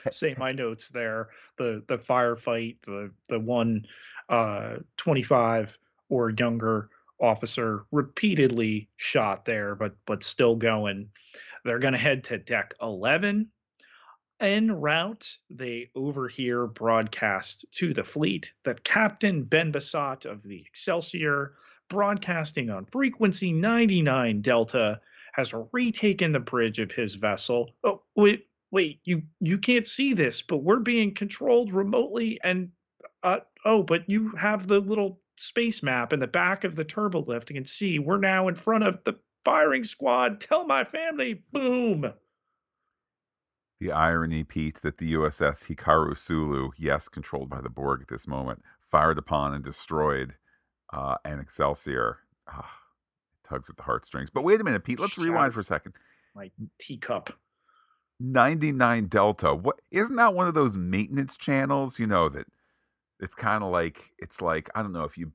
Speaker 2: Say my notes there. The the firefight. The the one uh, 25 or younger officer repeatedly shot there, but but still going. They're going to head to deck 11. En route, they overhear broadcast to the fleet that Captain Ben Basat of the Excelsior, broadcasting on frequency 99 Delta, has retaken the bridge of his vessel. Oh, wait, wait, you you can't see this, but we're being controlled remotely and uh oh, but you have the little space map in the back of the turbo lift. You can see we're now in front of the firing squad. Tell my family, boom.
Speaker 1: The irony, Pete, that the USS Hikaru Sulu, yes, controlled by the Borg at this moment, fired upon and destroyed uh, an Excelsior. Ah, tugs at the heartstrings. But wait a minute, Pete. Let's rewind for a second.
Speaker 2: My teacup.
Speaker 1: 99 Delta. What isn't that one of those maintenance channels, you know, that it's kind of like it's like I don't know if you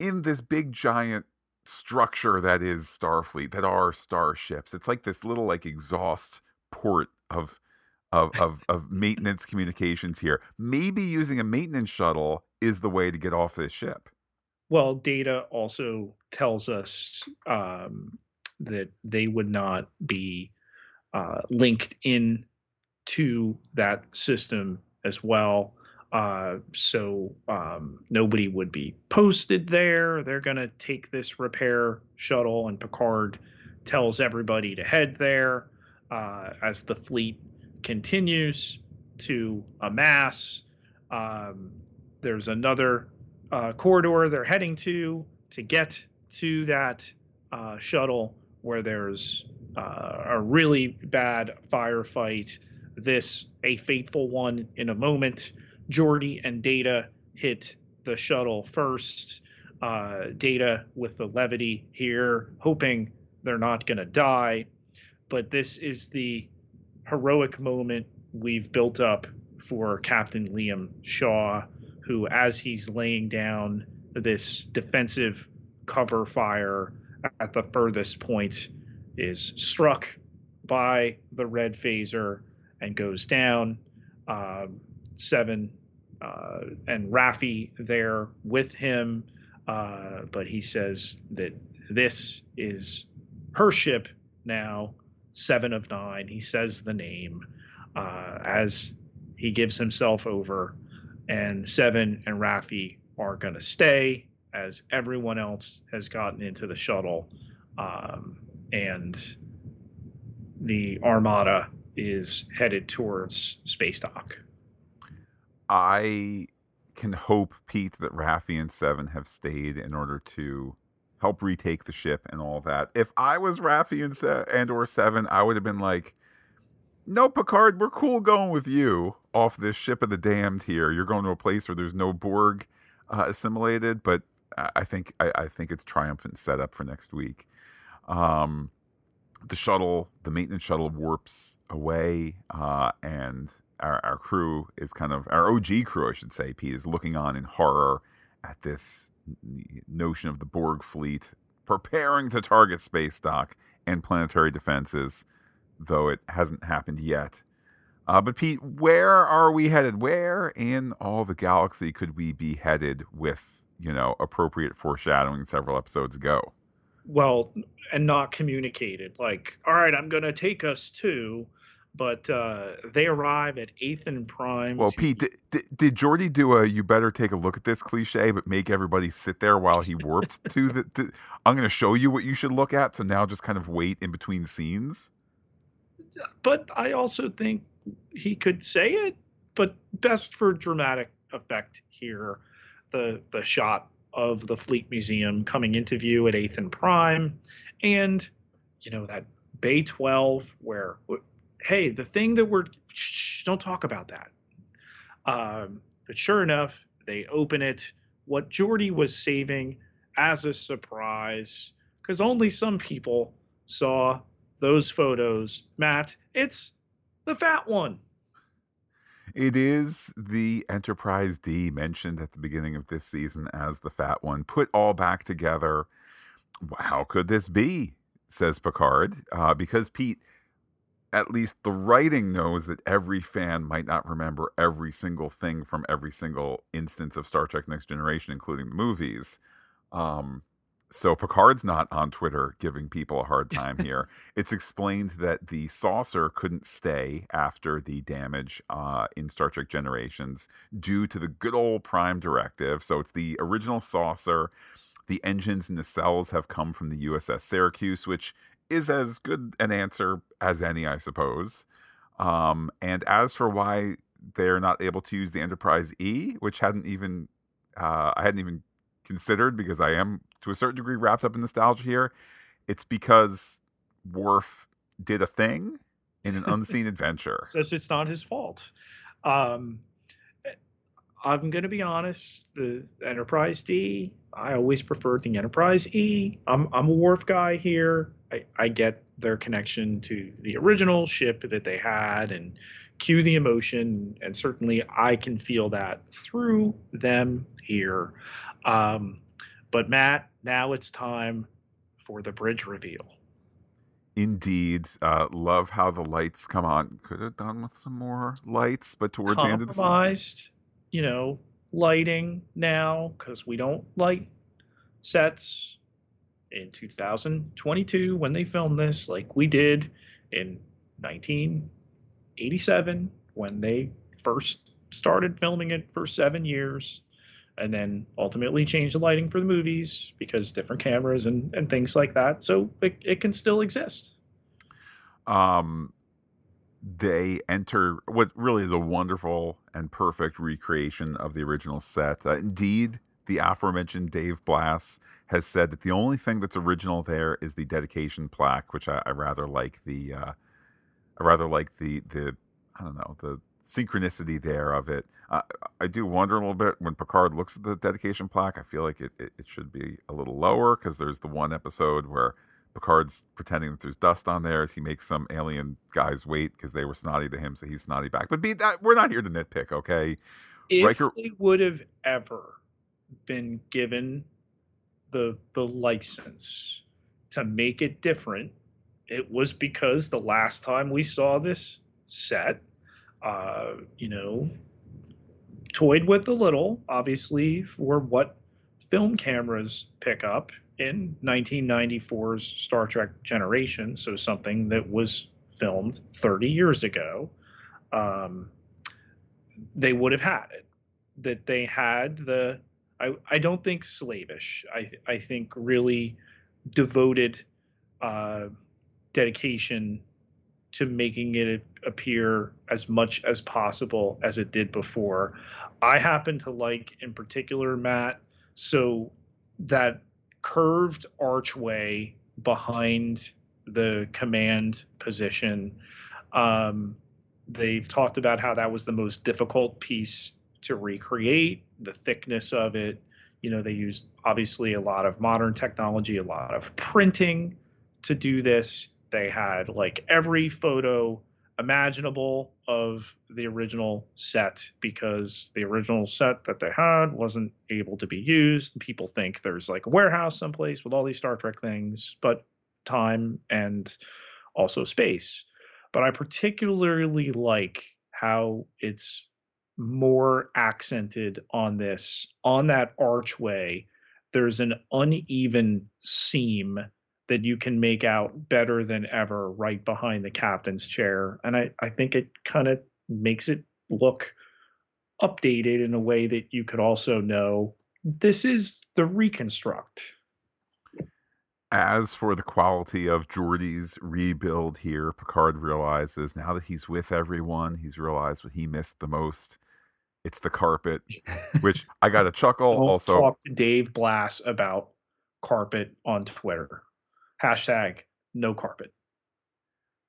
Speaker 1: in this big giant structure that is Starfleet, that are starships. It's like this little like exhaust port of of of, of maintenance communications here. Maybe using a maintenance shuttle is the way to get off this ship.
Speaker 2: Well, data also tells us um, that they would not be uh, linked in to that system as well. Uh, so um, nobody would be posted there. They're going to take this repair shuttle, and Picard tells everybody to head there uh, as the fleet continues to amass. Um, there's another uh, corridor they're heading to to get to that uh, shuttle where there's uh, a really bad firefight. This a fateful one in a moment. Geordi and Data hit the shuttle first. Uh, Data with the levity here, hoping they're not going to die. But this is the heroic moment we've built up for Captain Liam Shaw, who, as he's laying down this defensive cover fire at the furthest point, is struck by the red phaser and goes down. Um, seven uh, and Raffi there with him, uh, but he says that this is her ship now. Seven of nine. He says the name uh, as he gives himself over, and Seven and Raffi are going to stay as everyone else has gotten into the shuttle, um, and the Armada is headed towards space dock.
Speaker 1: I can hope, Pete, that Raffi and Seven have stayed in order to help retake the ship and all that. If I was Raffi and Se- and or Seven, I would have been like, "No, Picard, we're cool going with you off this ship of the damned. Here, you're going to a place where there's no Borg uh, assimilated." But I think I, I, think it's triumphant setup for next week. Um, the shuttle, the maintenance shuttle, warps away, uh, and our, our crew is kind of our OG crew, I should say. Pete is looking on in horror at this notion of the Borg fleet preparing to target space dock and planetary defenses, though it hasn't happened yet. Uh, but Pete, where are we headed? Where in all the galaxy could we be headed with, you know, appropriate foreshadowing several episodes ago?
Speaker 2: Well, and not communicated. Like, all right, I'm going to take us to but uh, they arrive at Athan Prime.
Speaker 1: Well, Pete, did, did, did Geordi do a "you better take a look at this" cliche, but make everybody sit there while he warped to the? To, I'm going to show you what you should look at. So now just kind of wait in between scenes.
Speaker 2: But I also think he could say it, but best for dramatic effect here, the the shot of the Fleet Museum coming into view at Athan Prime, and you know that Bay 12 where hey, the thing that we're shh, don't talk about that. Um, but sure enough, they open it. What Geordi was saving as a surprise, because only some people saw those photos. Matt, it's the fat one.
Speaker 1: It is the Enterprise D mentioned at the beginning of this season as the fat one, put all back together. How could this be? Says Picard. Uh, because Pete, at least the writing knows that every fan might not remember every single thing from every single instance of Star Trek Next Generation, including the movies. Um, so Picard's not on Twitter giving people a hard time here. it's explained that the saucer couldn't stay after the damage uh, in Star Trek Generations due to the good old Prime Directive. So it's the original saucer. The engines and the nacelles have come from the USS Syracuse, which is as good an answer as any, I suppose. Um, and as for why they're not able to use the Enterprise E, which hadn't even uh, I hadn't even considered because I am to a certain degree wrapped up in nostalgia here. It's because Worf did a thing in an unseen adventure.
Speaker 2: Says it's not his fault. Um, I'm going to be honest. The Enterprise D, I always preferred the Enterprise E. I'm I'm a Worf guy here. I, I get their connection to the original ship that they had and cue the emotion, and certainly I can feel that through them here. Um, but Matt, now it's time for the bridge reveal.
Speaker 1: Indeed, uh, love how the lights come on. Could have done with some more lights, but towards the end of the
Speaker 2: season, you know, lighting now because we don't light sets in 2022 when they filmed this, like we did in 1987 when they first started filming it for seven years and then ultimately change the lighting for the movies because different cameras and, and things like that. So it, it can still exist.
Speaker 1: Um, they enter what really is a wonderful and perfect recreation of the original set. Uh, indeed, the aforementioned Dave Blass has said that the only thing that's original there is the dedication plaque, which I, I rather like the uh, I rather like the the I don't know the synchronicity there of it. Uh, I do wonder a little bit when Picard looks at the dedication plaque. I feel like it, it, it should be a little lower because there's the one episode where Picard's pretending that there's dust on there as he makes some alien guys wait because they were snotty to him, so he's snotty back. But be that we're not here to nitpick, okay?
Speaker 2: If Riker... they would have ever been given the the license to make it different, it was because the last time we saw this set, uh, you know, toyed with a little, obviously, for what film cameras pick up in 1994's Star Trek Generation, so something that was filmed 30 years ago, um, they would have had it. That they had the, I, I don't think slavish. I, I think really devoted uh, dedication to making it appear as much as possible as it did before. I happen to like, in particular, Matt, so that curved archway behind the command position. Um, they've talked about how that was the most difficult piece to recreate, the thickness of it. You know, they used obviously a lot of modern technology, a lot of printing to do this. They had like every photo imaginable of the original set because the original set that they had wasn't able to be used. People think there's like a warehouse someplace with all these Star Trek things, but time and also space. But I particularly like how it's more accented on this, on that archway. There's an uneven seam that you can make out better than ever right behind the captain's chair. And I, I think it kind of makes it look updated in a way that you could also know this is the reconstruct.
Speaker 1: As for the quality of Geordi's rebuild here, Picard realizes now that he's with everyone, he's realized what he missed the most. It's the carpet, which I got a chuckle. Also,
Speaker 2: talk to Dave Blass about carpet on Twitter. Hashtag no carpet.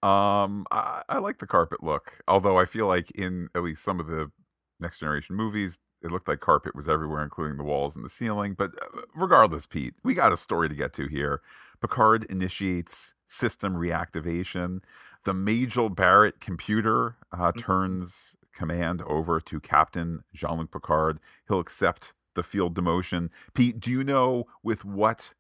Speaker 1: Um, I, I like the carpet look, although I feel like in at least some of the next generation movies, it looked like carpet was everywhere, including the walls and the ceiling. But uh, regardless, Pete, we got a story to get to here. Picard initiates system reactivation. The Majel Barrett computer uh, mm-hmm. turns command over to Captain Jean Luc Picard. He'll accept the field demotion. Pete, do you know with what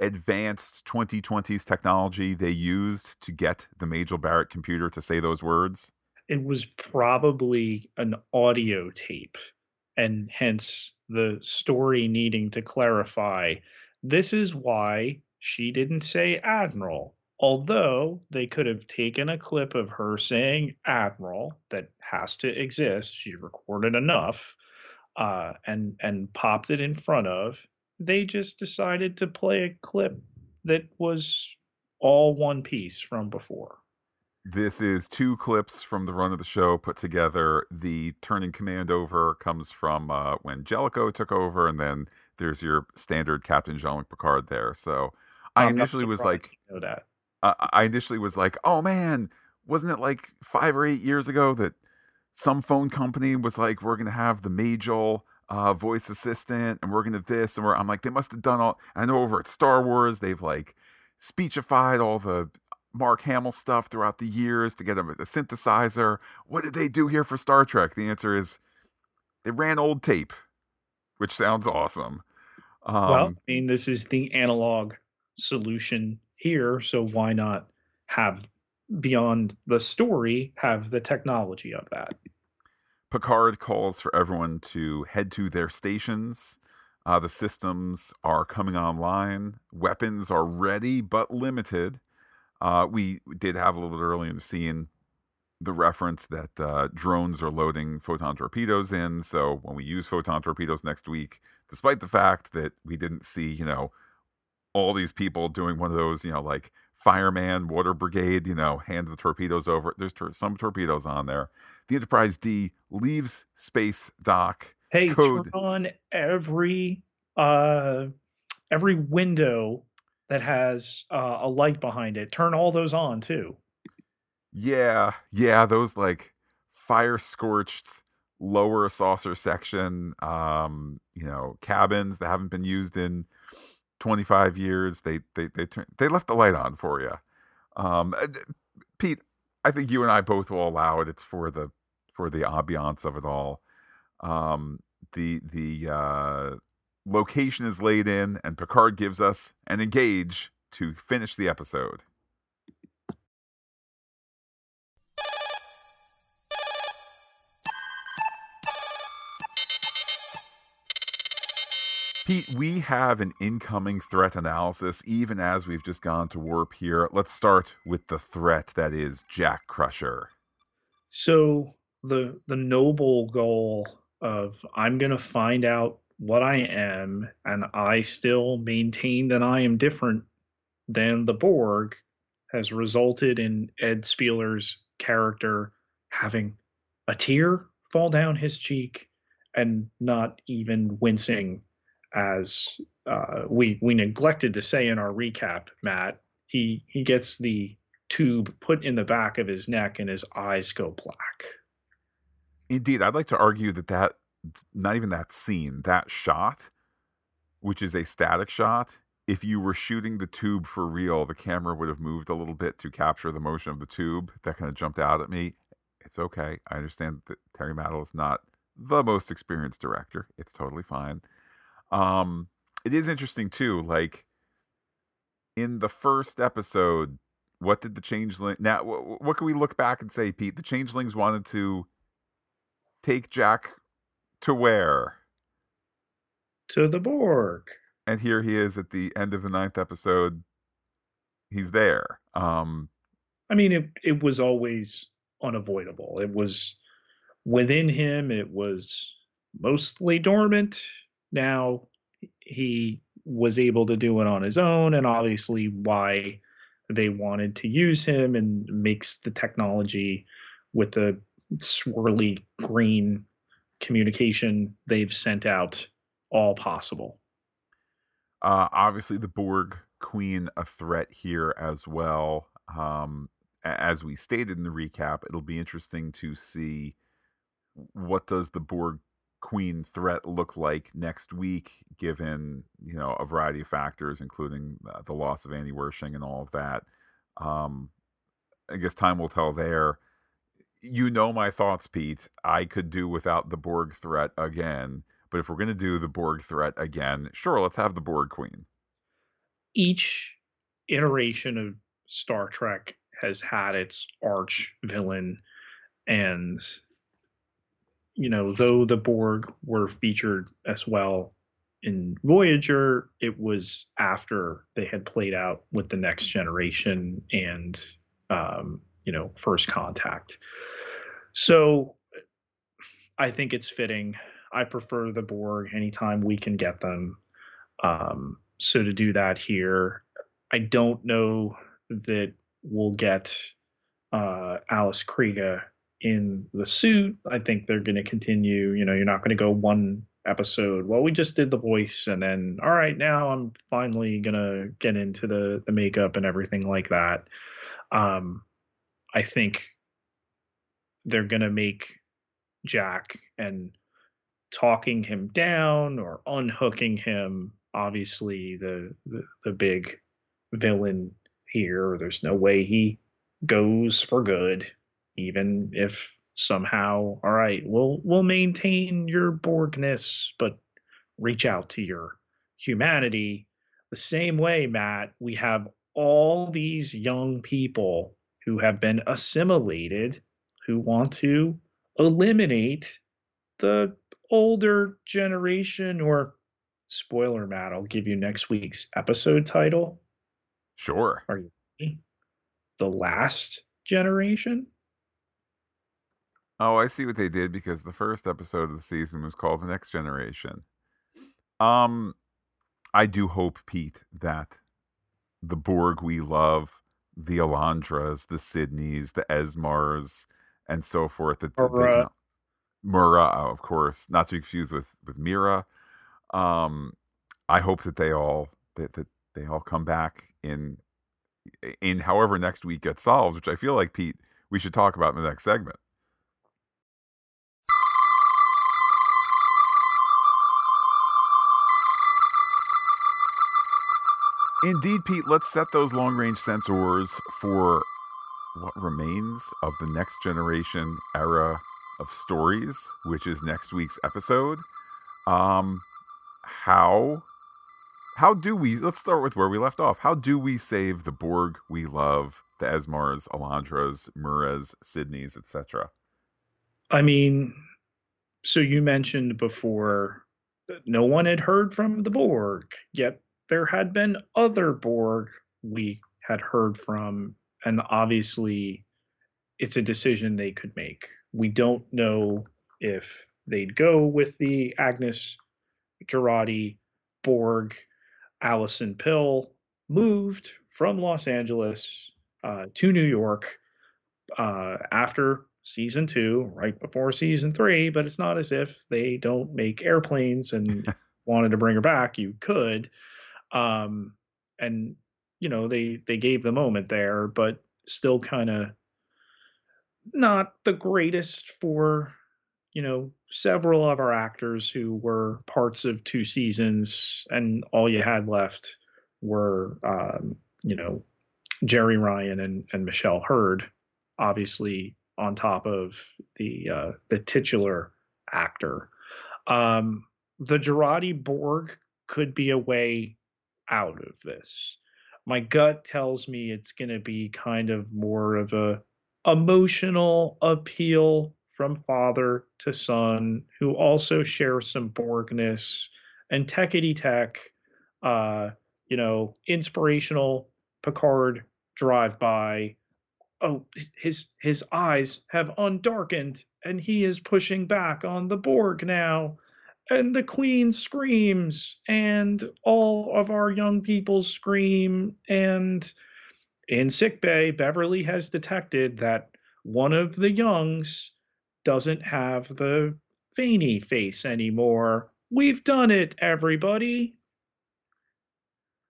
Speaker 1: advanced 2020s technology they used to get the Majel Barrett computer to say those words?
Speaker 2: It was probably an audio tape, and hence the story needing to clarify this is why she didn't say Admiral. Although they could have taken a clip of her saying Admiral that has to exist, she recorded enough, uh, and and popped it in front of they just decided to play a clip that was all one piece from before.
Speaker 1: This is two clips from the run of the show put together. The turning command over comes from uh, when Jellico took over, and then there's your standard Captain Jean Luc Picard there. So I I'm initially was like. Uh, I initially was like, oh man, wasn't it like five or eight years ago that some phone company was like, we're going to have the Majel uh, voice assistant, and we're gonna this, and we're. I'm like, they must have done all. I know over at Star Wars, they've like speechified all the Mark Hamill stuff throughout the years to get a, a synthesizer. What did they do here for Star Trek? The answer is they ran old tape, which sounds awesome.
Speaker 2: Um, well, I mean, this is the analog solution here, so why not have beyond the story have the technology of that?
Speaker 1: Picard calls for everyone to head to their stations. Uh, the systems are coming online. Weapons are ready but limited. Uh, we did have a little bit earlier in the scene the reference that uh, drones are loading photon torpedoes in. So when we use photon torpedoes next week, despite the fact that we didn't see, you know, all these people doing one of those, you know, like fireman, water brigade, you know, hand the torpedoes over. There's tor- some torpedoes on there the Enterprise D leaves space dock.
Speaker 2: Hey, code. turn on every uh, every window that has uh, a light behind it. Turn all those on too.
Speaker 1: Yeah, yeah, those like fire scorched lower saucer section, um, you know, cabins that haven't been used in 25 years. They they they they left the light on for you. Um, Pete, I think you and I both will allow it. It's for the for the ambiance of it all. Um, the the uh, location is laid in, and Picard gives us an engage to finish the episode. We have an incoming threat analysis, even as we've just gone to warp here. Let's start with the threat that is Jack Crusher.
Speaker 2: So the the noble goal of I'm gonna find out what I am, and I still maintain that I am different than the Borg, has resulted in Ed Speleers' character having a tear fall down his cheek and not even wincing as uh, we we neglected to say in our recap, Matt, he he gets the tube put in the back of his neck and his eyes go black.
Speaker 1: Indeed, I'd like to argue that that not even that scene, that shot, which is a static shot, if you were shooting the tube for real, the camera would have moved a little bit to capture the motion of the tube. That kind of jumped out at me. It's okay. I understand that Terry Matalas not the most experienced director. It's totally fine. Um, it is interesting too. Like in the first episode, what did the changeling? Now, what, what can we look back and say, Pete? The changelings wanted to take Jack to where?
Speaker 2: To the Borg.
Speaker 1: And here he is at the end of the ninth episode. He's there. Um,
Speaker 2: I mean, it it was always unavoidable. It was within him. It was mostly dormant now he was able to do it on his own and obviously why they wanted to use him and makes the technology with the swirly green communication they've sent out all possible.
Speaker 1: Uh, obviously, the Borg Queen a threat here as well. Um, as we stated in the recap, it'll be interesting to see what does the Borg queen threat look like next week, given you know a variety of factors, including uh, the loss of Annie Wersching and all of that. Um, I guess time will tell there. You know my thoughts, Pete. I could do without the Borg threat again, but if we're going to do the Borg threat again, sure, let's have the Borg Queen.
Speaker 2: Each iteration of Star Trek has had its arch villain, and you know, though the Borg were featured as well in Voyager, it was after they had played out with the next generation and, um, you know, first contact. So I think it's fitting. I prefer the Borg anytime we can get them. Um, so to do that here, I don't know that we'll get uh, Alice Krige in the suit. I think they're going to continue. You know, you're not going to go one episode. Well, we just did the voice, and then all right, now I'm finally gonna get into the the makeup and everything like that. Um, I think they're gonna make Jack and talking him down or unhooking him. Obviously, the the, the big villain here. There's no way he goes for good even if somehow all right we'll we'll maintain your borgness but reach out to your humanity. The same way matt we have all these young people who have been assimilated who want to eliminate the older generation or spoiler matt i'll give you next week's episode title.
Speaker 1: Sure.
Speaker 2: Are you ready? the last generation
Speaker 1: Oh, I see what they did because the first episode of the season was called The Next Generation. Um, I do hope, Pete, that the Borg we love, the Alandras, the Sydneys, the Esmars, and so forth, that, they can, Mura, oh, of course, not to be confused with with Mira. Um, I hope that they all that, that they all come back in in however next week gets solved, which I feel like Pete we should talk about in the next segment. Indeed, Pete, let's set those long range sensors for what remains of the next generation era of stories, which is next week's episode. Um, how how do we let's start with where we left off. How do we save the Borg we love, the Esmars, Alandras, Murras, Sidneys, etc.?
Speaker 2: I mean, so you mentioned before that no one had heard from the Borg, yet there had been other Borg we had heard from, and obviously it's a decision they could make. We don't know if they'd go with the Agnes Jurati Borg. Allison Pill moved from Los Angeles uh, to New York uh, after season two, right before season three, but it's not as if they don't make airplanes and wanted to bring her back. You could. Um, and you know, they they gave the moment there, but still kind of not the greatest for you know several of our actors who were parts of two seasons, and all you had left were um, you know Jeri Ryan and and Michelle Hurd, obviously on top of the uh, the titular actor. Um, the Jurati Borg could be a way out of this. My gut tells me it's going to be kind of more of a emotional appeal from father to son, who also share some Borgness and techity tech, uh, you know, inspirational Picard drive by oh his his eyes have undarkened and he is pushing back on the borg now and the queen screams and all of our young people scream and in sickbay beverly has detected that one of the youngs doesn't have the veiny face anymore we've done it everybody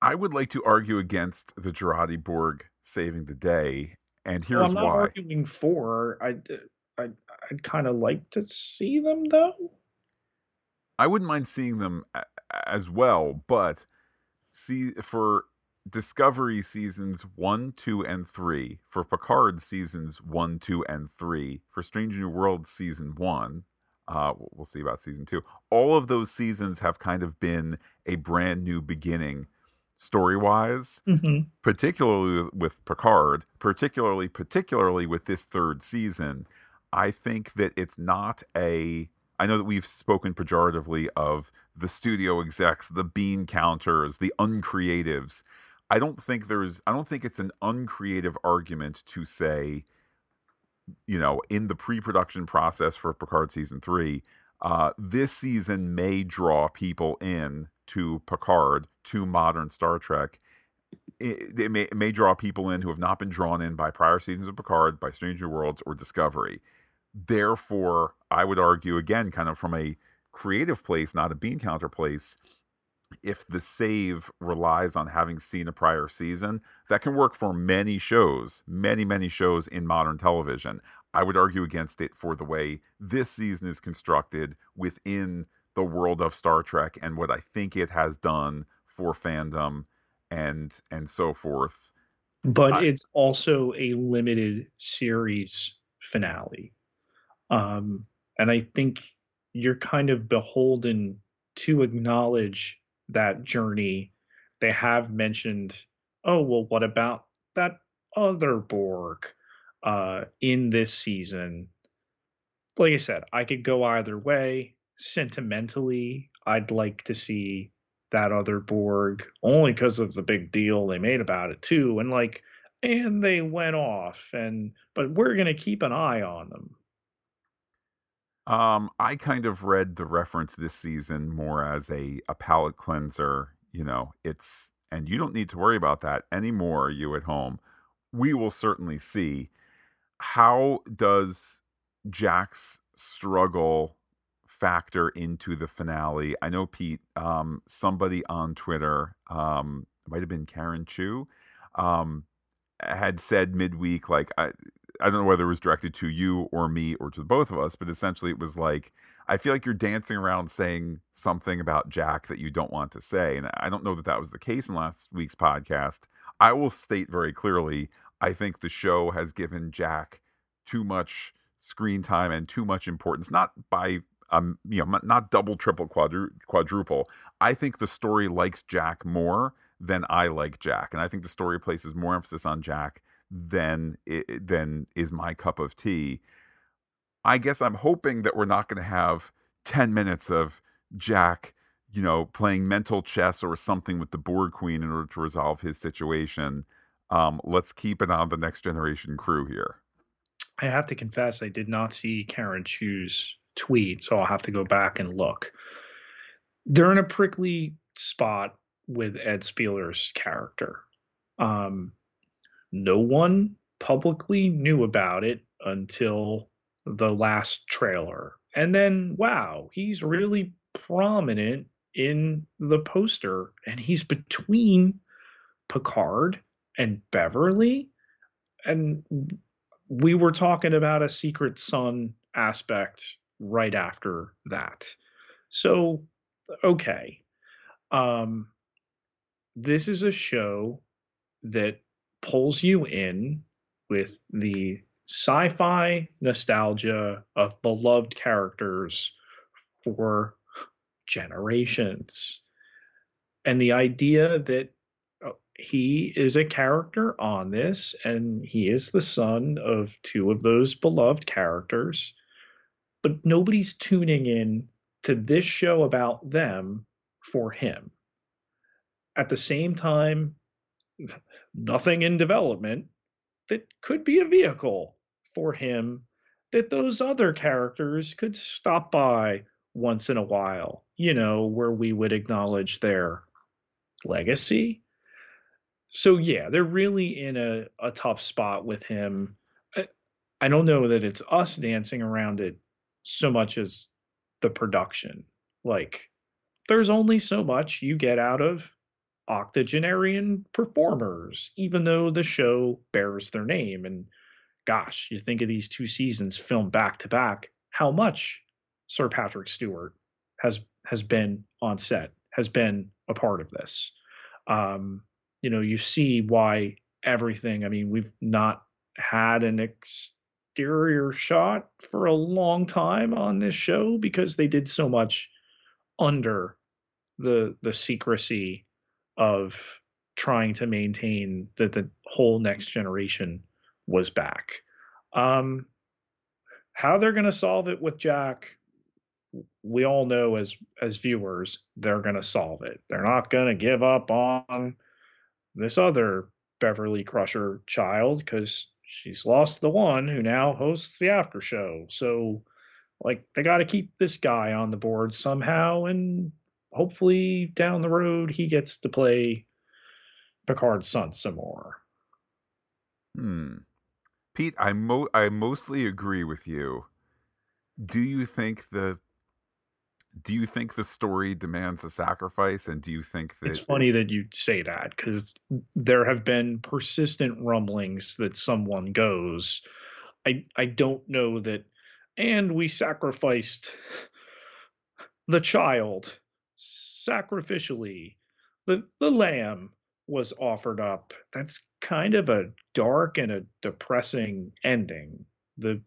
Speaker 1: I would like to argue against the Jurati Borg saving the day and here's
Speaker 2: well, I'm not
Speaker 1: why.
Speaker 2: arguing for. I'd, uh, I'd, I'd kind of like to see them though.
Speaker 1: I wouldn't mind seeing them as well, but see for Discovery seasons one, two, and three, for Picard seasons one, two, and three, for Strange New World season one. Uh, we'll see about season two. All of those seasons have kind of been a brand new beginning story wise,
Speaker 2: mm-hmm.
Speaker 1: particularly with Picard, particularly particularly with this third season. I think that it's not a. I know that we've spoken pejoratively of the studio execs, the bean counters, the uncreatives. I don't think there's. I don't think it's an uncreative argument to say, you know, in the pre-production process for Picard season three, uh, this season may draw people in to Picard, to modern Star Trek, it, it, may, it may draw people in who have not been drawn in by prior seasons of Picard, by Stranger Worlds, or Discovery. Therefore, I would argue again, kind of from a creative place, not a bean counter place, if the save relies on having seen a prior season, that can work for many shows, many, many shows in modern television. I would argue against it for the way this season is constructed within the world of Star Trek and what I think it has done for fandom and and so forth.
Speaker 2: But I, it's also a limited series finale. Um, and I think you're kind of beholden to acknowledge that journey. They have mentioned, oh well, what about that other Borg uh, in this season? Like I said, I could go either way sentimentally, I'd like to see that other Borg only because of the big deal they made about it too. And like, and they went off, and but we're gonna keep an eye on them.
Speaker 1: Um, I kind of read the reference this season more as a a palate cleanser. You know, it's and you don't need to worry about that anymore. You at home, we will certainly see. How does Jack's struggle factor into the finale. I know Pete, um, somebody on Twitter, um, might have been Karen Chu, um, had said midweek, like I, I don't know whether it was directed to you or me or to both of us, but essentially it was like I feel like you're dancing around saying something about Jack that you don't want to say, and I don't know that that was the case in last week's podcast. I will state very clearly, I think the show has given Jack too much screen time and too much importance, not by um, you know, not double, triple, quadru- quadruple. I think the story likes Jack more than I like Jack, and I think the story places more emphasis on Jack than it, than is my cup of tea. I guess I'm hoping that we're not going to have ten minutes of Jack, you know, playing mental chess or something with the Borg Queen in order to resolve his situation. Um, let's keep it on the next generation crew here.
Speaker 2: I have to confess, I did not see Karen Chu's tweet, so I'll have to go back and look. They're in a prickly spot with Ed Speleers' character. Um, no one publicly knew about it until the last trailer. And then, wow, he's really prominent in the poster, and he's between Picard and Beverly. And we were talking about a Secret Son aspect right after that. So, okay. Um, this is a show that pulls you in with the sci-fi nostalgia of beloved characters for generations and the idea that oh, he is a character on this and he is the son of two of those beloved characters but nobody's tuning in to this show about them for him. At the same time, nothing in development that could be a vehicle for him that those other characters could stop by once in a while, you know, where we would acknowledge their legacy. So, yeah, they're really in a, a tough spot with him. I, I don't know that it's us dancing around it so much as the production. Like, there's only so much you get out of octogenarian performers, even though the show bears their name. And gosh, you think of these two seasons filmed back to back, how much Sir Patrick Stewart has has been on set, has been a part of this. Um, you know, you see why everything. I mean, we've not had an ex- exterior shot for a long time on this show because they did so much under the the secrecy of trying to maintain that the whole next generation was back. Um, how they're going to solve it with Jack, we all know as as viewers, they're going to solve it. They're not going to give up on this other Beverly Crusher child because she's lost the one who now hosts the after show. So, like, they got to keep this guy on the board somehow, and hopefully down the road he gets to play Picard's son some more.
Speaker 1: Hmm. Pete, I mo- I mostly agree with you. Do you think the do you think the story demands a sacrifice and do you think that
Speaker 2: it's funny that you say that because there have been persistent rumblings that someone goes i i don't know that and we sacrificed the child sacrificially the the lamb was offered up that's kind of a dark and a depressing ending the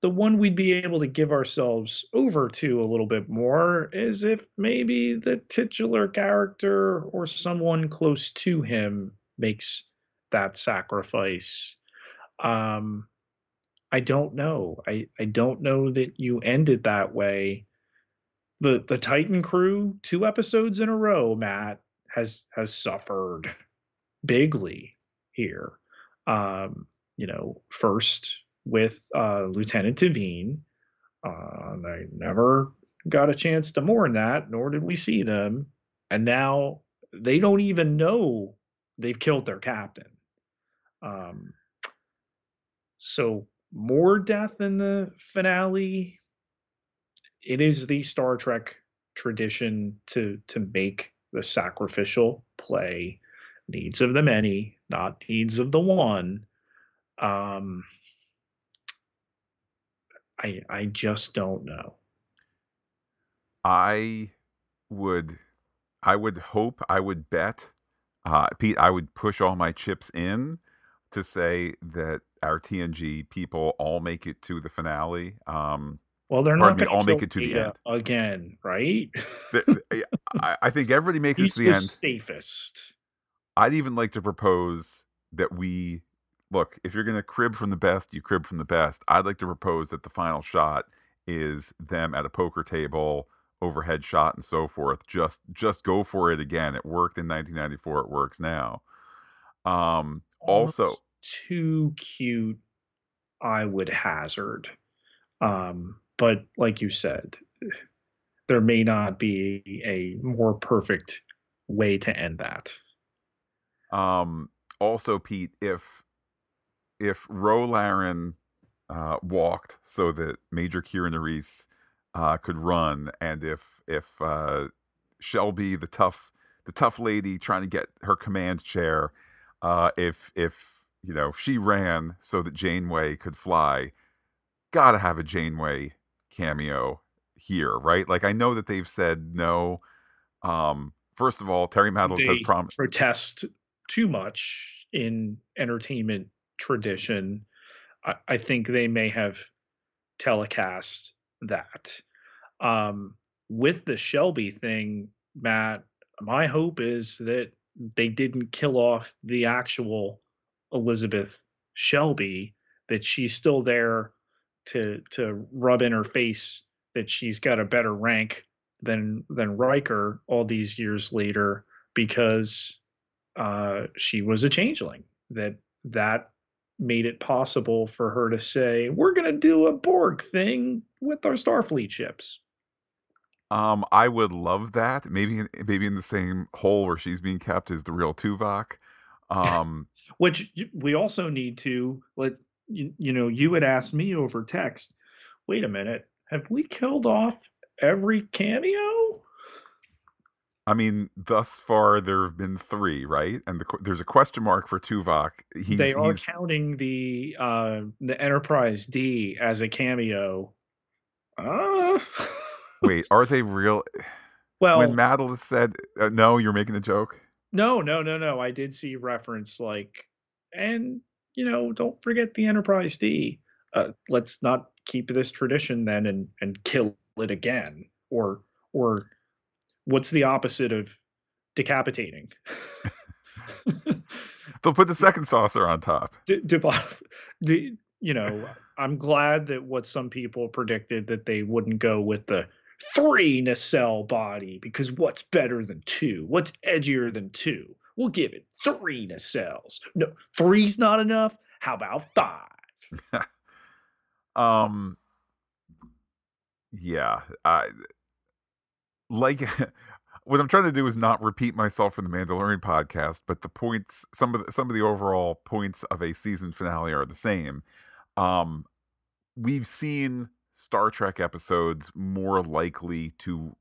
Speaker 2: the one we'd be able to give ourselves over to a little bit more is if maybe the titular character or someone close to him makes that sacrifice. Um, I don't know. I, I don't know that you ended that way. The the Titan crew, two episodes in a row, Matt, has has suffered bigly here. Um, you know, first with uh, Lieutenant T'Veen. Uh, they never got a chance to mourn that, nor did we see them. And now they don't even know they've killed their captain. Um, so more death in the finale. It is the Star Trek tradition to to make the sacrificial play needs of the many, not needs of the one. Um, I I just don't know.
Speaker 1: I would I would hope I would bet uh, Pete I would push all my chips in to say that our TNG people all make it to the finale. Um,
Speaker 2: well, they're
Speaker 1: not
Speaker 2: going
Speaker 1: to all make it to the end
Speaker 2: again, right?
Speaker 1: the, I, I, think everybody makes
Speaker 2: He's
Speaker 1: it to the,
Speaker 2: the
Speaker 1: end.
Speaker 2: Safest.
Speaker 1: I'd even like to propose that we look. If you're going to crib from the best, you crib from the best. I'd like to propose that the final shot is them at a poker table overhead shot and so forth just just go for it again it worked in 1994 it works now um also
Speaker 2: too cute i would hazard um but like you said there may not be a more perfect way to end that.
Speaker 1: Um also pete if if ro laren uh walked so that major kira nerys uh, could run, and if if uh, Shelby, the tough the tough lady trying to get her command chair, uh, if if you know she ran so that Janeway could fly, gotta have a Janeway cameo here, right? Like I know that they've said no. Um, first of all, Terry Matalas has promised
Speaker 2: protest too much in entertainment tradition. I, I think they may have telecast that. Um, with the Shelby thing, Matt, my hope is that they didn't kill off the actual Elizabeth Shelby, that she's still there to to rub in her face that she's got a better rank than than Riker all these years later because uh, she was a changeling. That that made it possible for her to say, "We're going to do a Borg thing with our Starfleet ships."
Speaker 1: Um, I would love that. Maybe, maybe in the same hole where she's being kept is the real Tuvok. Um,
Speaker 2: which we also need to let you, you know. You had asked me over text. Wait a minute, have we killed off every cameo?
Speaker 1: I mean, thus far there have been three, right? And the, there's a question mark for Tuvok.
Speaker 2: He's, they are he's... counting the uh, the Enterprise D as a cameo. Uh...
Speaker 1: Wait, are they real?
Speaker 2: Well,
Speaker 1: when Madeline said, uh, "No, you're making a joke."
Speaker 2: No, no, no, no. I did see reference like, and you know, don't forget the Enterprise D. Uh, let's not keep this tradition then and and kill it again, or or what's the opposite of decapitating?
Speaker 1: They'll put the second saucer on top.
Speaker 2: D- d- you know, I'm glad that what some people predicted that they wouldn't go with the three nacelle body because what's better than two? What's edgier than two? We'll give it three nacelles. No, three's not enough. How about five?
Speaker 1: um, yeah, I like what I'm trying to do is not repeat myself from the Mandalorian podcast, but the points, some of the, some of the overall points of a season finale are the same. Um, we've seen Star Trek episodes more likely to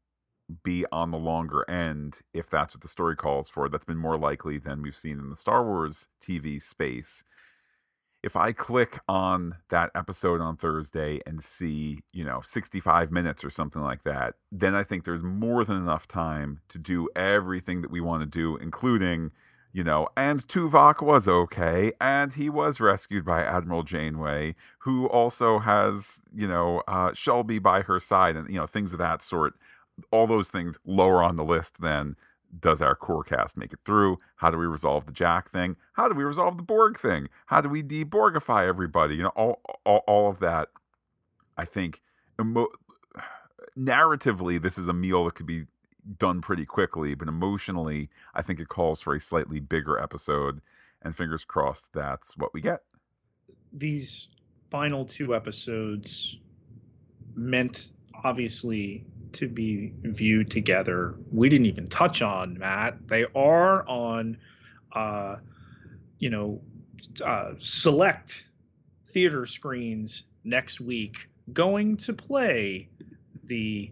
Speaker 1: be on the longer end if that's what the story calls for. That's been more likely than we've seen in the Star Wars TV space. If I click on that episode on Thursday and see, you know, 65 minutes or something like that, then I think there's more than enough time to do everything that we want to do, including you know, and Tuvok was okay, and he was rescued by Admiral Janeway, who also has, you know, uh, Shelby by her side, and you know, things of that sort. All those things lower on the list than does our core cast make it through? How do we resolve the Jack thing? How do we resolve the Borg thing? How do we deborgify everybody? You know, all all, all of that. I think emo- narratively, this is a meal that could be done pretty quickly, but emotionally, I think it calls for a slightly bigger episode. And fingers crossed, that's what we get.
Speaker 2: These final two episodes meant obviously to be viewed together. We didn't even touch on Matt. They are on, uh, you know, uh, select theater screens next week. Going to play the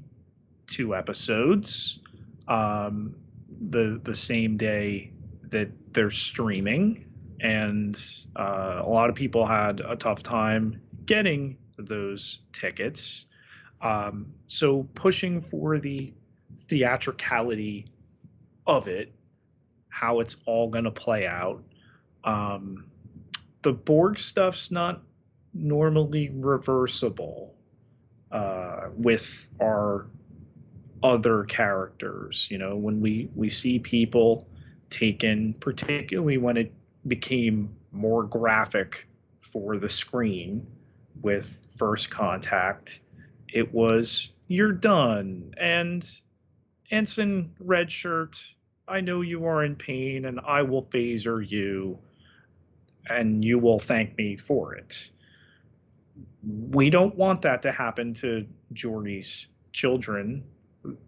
Speaker 2: two episodes um, the the same day that they're streaming. and uh, a lot of people had a tough time getting those tickets. Um, so pushing for the theatricality of it, how it's all going to play out. Um, the Borg stuff's not normally reversible uh, with our other characters. You know, when we we see people taken, particularly when it became more graphic for the screen with First Contact, it was you're done and Ensign Redshirt. I know you are in pain, and I will phaser you, and you will thank me for it. We don't want that to happen to Geordi's children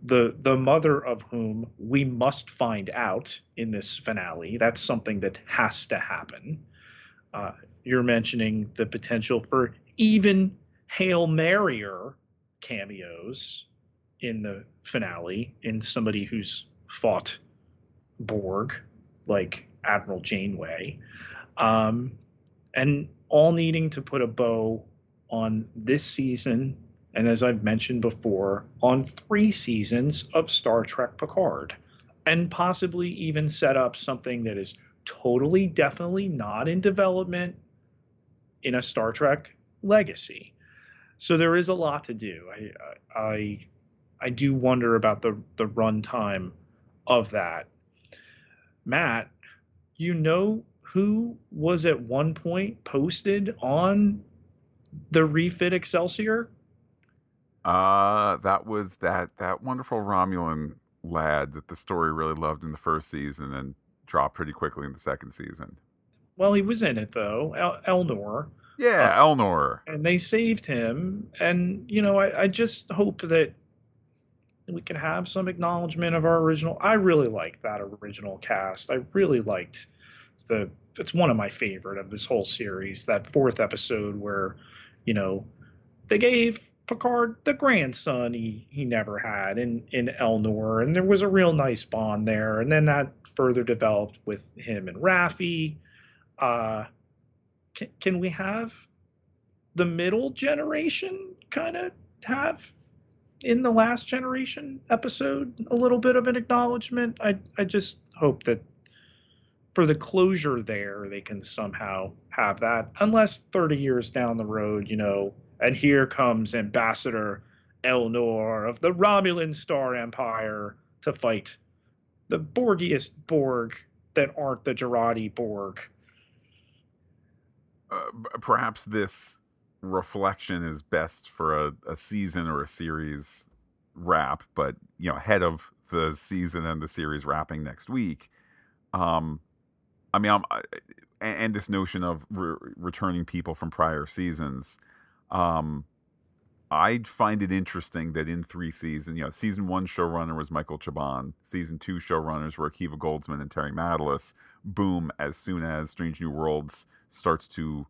Speaker 2: the the mother of whom we must find out in this finale. That's something that has to happen. Uh, you're mentioning the potential for even Hail Marrier cameos in the finale in somebody who's fought Borg, like Admiral Janeway, um, and all needing to put a bow on this season and as I've mentioned before, on three seasons of Star Trek Picard, and possibly even set up something that is totally, definitely not in development in a Star Trek legacy. So there is a lot to do. I I I do wonder about the the runtime of that. Matt, you know who was at one point posted on the refit Excelsior?
Speaker 1: Uh, that was that that wonderful Romulan lad that the story really loved in the first season and dropped pretty quickly in the second season.
Speaker 2: Well, he was in it though, El- Elnor.
Speaker 1: Yeah, uh, Elnor.
Speaker 2: And they saved him. And you know, I, I just hope that we can have some acknowledgement of our original. I really liked that original cast. I really liked the. It's one of my favorite of this whole series. That fourth episode where, you know, they gave Picard the grandson he he never had in in Elnor, and there was a real nice bond there. And then that further developed with him and Raffi. Uh, can, we have the middle generation kind of have in the last generation episode a little bit of an acknowledgement? I I just hope that for the closure there they can somehow have that, unless 30 years down the road, you know and here comes Ambassador Elnor of the Romulan Star Empire to fight the Borgiest Borg that aren't the Jurati Borg.
Speaker 1: Uh, perhaps this reflection is best for a, a season or a series wrap, but you know, ahead of the season and the series wrapping next week. Um, I mean, I'm, I, and this notion of re- returning people from prior seasons. Um, I find it interesting that in three seasons, you know, season one showrunner was Michael Chabon. Season two showrunners were Akiva Goldsman and Terry Matalas. Boom, as soon as Strange New Worlds starts to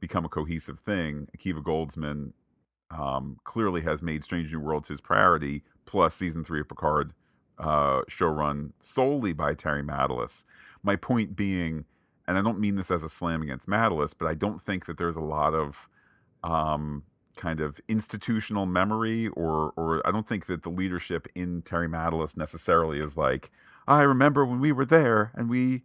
Speaker 1: become a cohesive thing, Akiva Goldsman um, clearly has made Strange New Worlds his priority, plus season three of Picard, uh, showrun solely by Terry Matalas. My point being, and I don't mean this as a slam against Matalas, but I don't think that there's a lot of um, kind of institutional memory, or or I don't think that the leadership in Terry Matalas necessarily is like I remember when we were there and we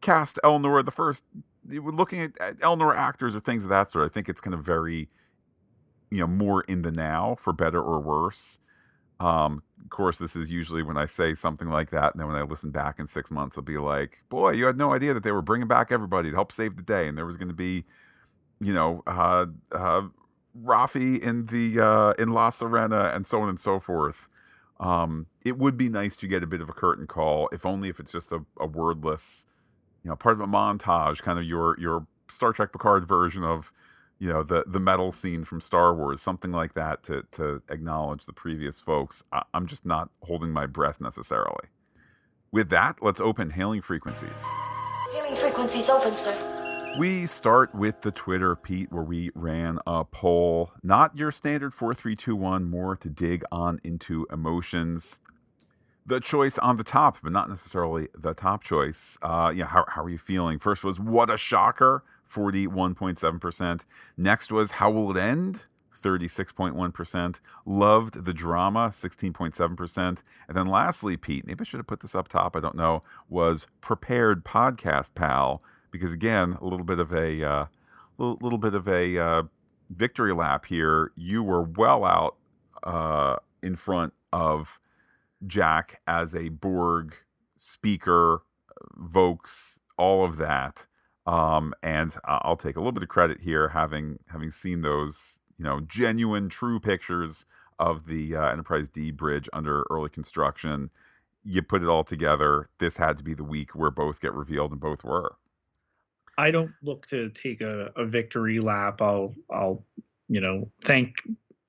Speaker 1: cast Elnor the first. Looking at, at Elnor actors or things of that sort, I think it's kind of very, you know, more in the now for better or worse. Um, of course, this is usually when I say something like that, and then when I listen back in six months, I'll be like, "Boy, you had no idea that they were bringing back everybody to help save the day, and there was going to be you know, uh, uh, Raffi in the uh, in La Sirena and so on and so forth. Um, it would be nice to get a bit of a curtain call, if only if it's just a, a wordless, you know, part of a montage, kind of your your Star Trek Picard version of, you know, the the metal scene from Star Wars, something like that to to acknowledge the previous folks. I, I'm just not holding my breath necessarily. With that, let's open hailing frequencies.
Speaker 3: Hailing frequencies open, sir.
Speaker 1: We start with the Twitter, Pete, where we ran a poll. Not your standard 4321, more to dig on into emotions. the choice on the top, but not necessarily the top choice. Uh, yeah, how, how are you feeling? First was What a Shocker, 41.7%. Next was How Will It End? 36.1%. Loved the drama, 16.7%. And then lastly, Pete, maybe I should have put this up top, I don't know, was Prepared Podcast Pal, because again, a little bit of a uh, little, little bit of a uh, victory lap here. You were well out uh, in front of Jack as a Borg speaker, Vox, all of that. Um, and I'll take a little bit of credit here, having having seen those, you know, genuine, true pictures of the uh, Enterprise D bridge under early construction. You put it all together. This had to be the week where both get revealed, and both were.
Speaker 2: I don't look to take a, a victory lap. I'll I'll you know thank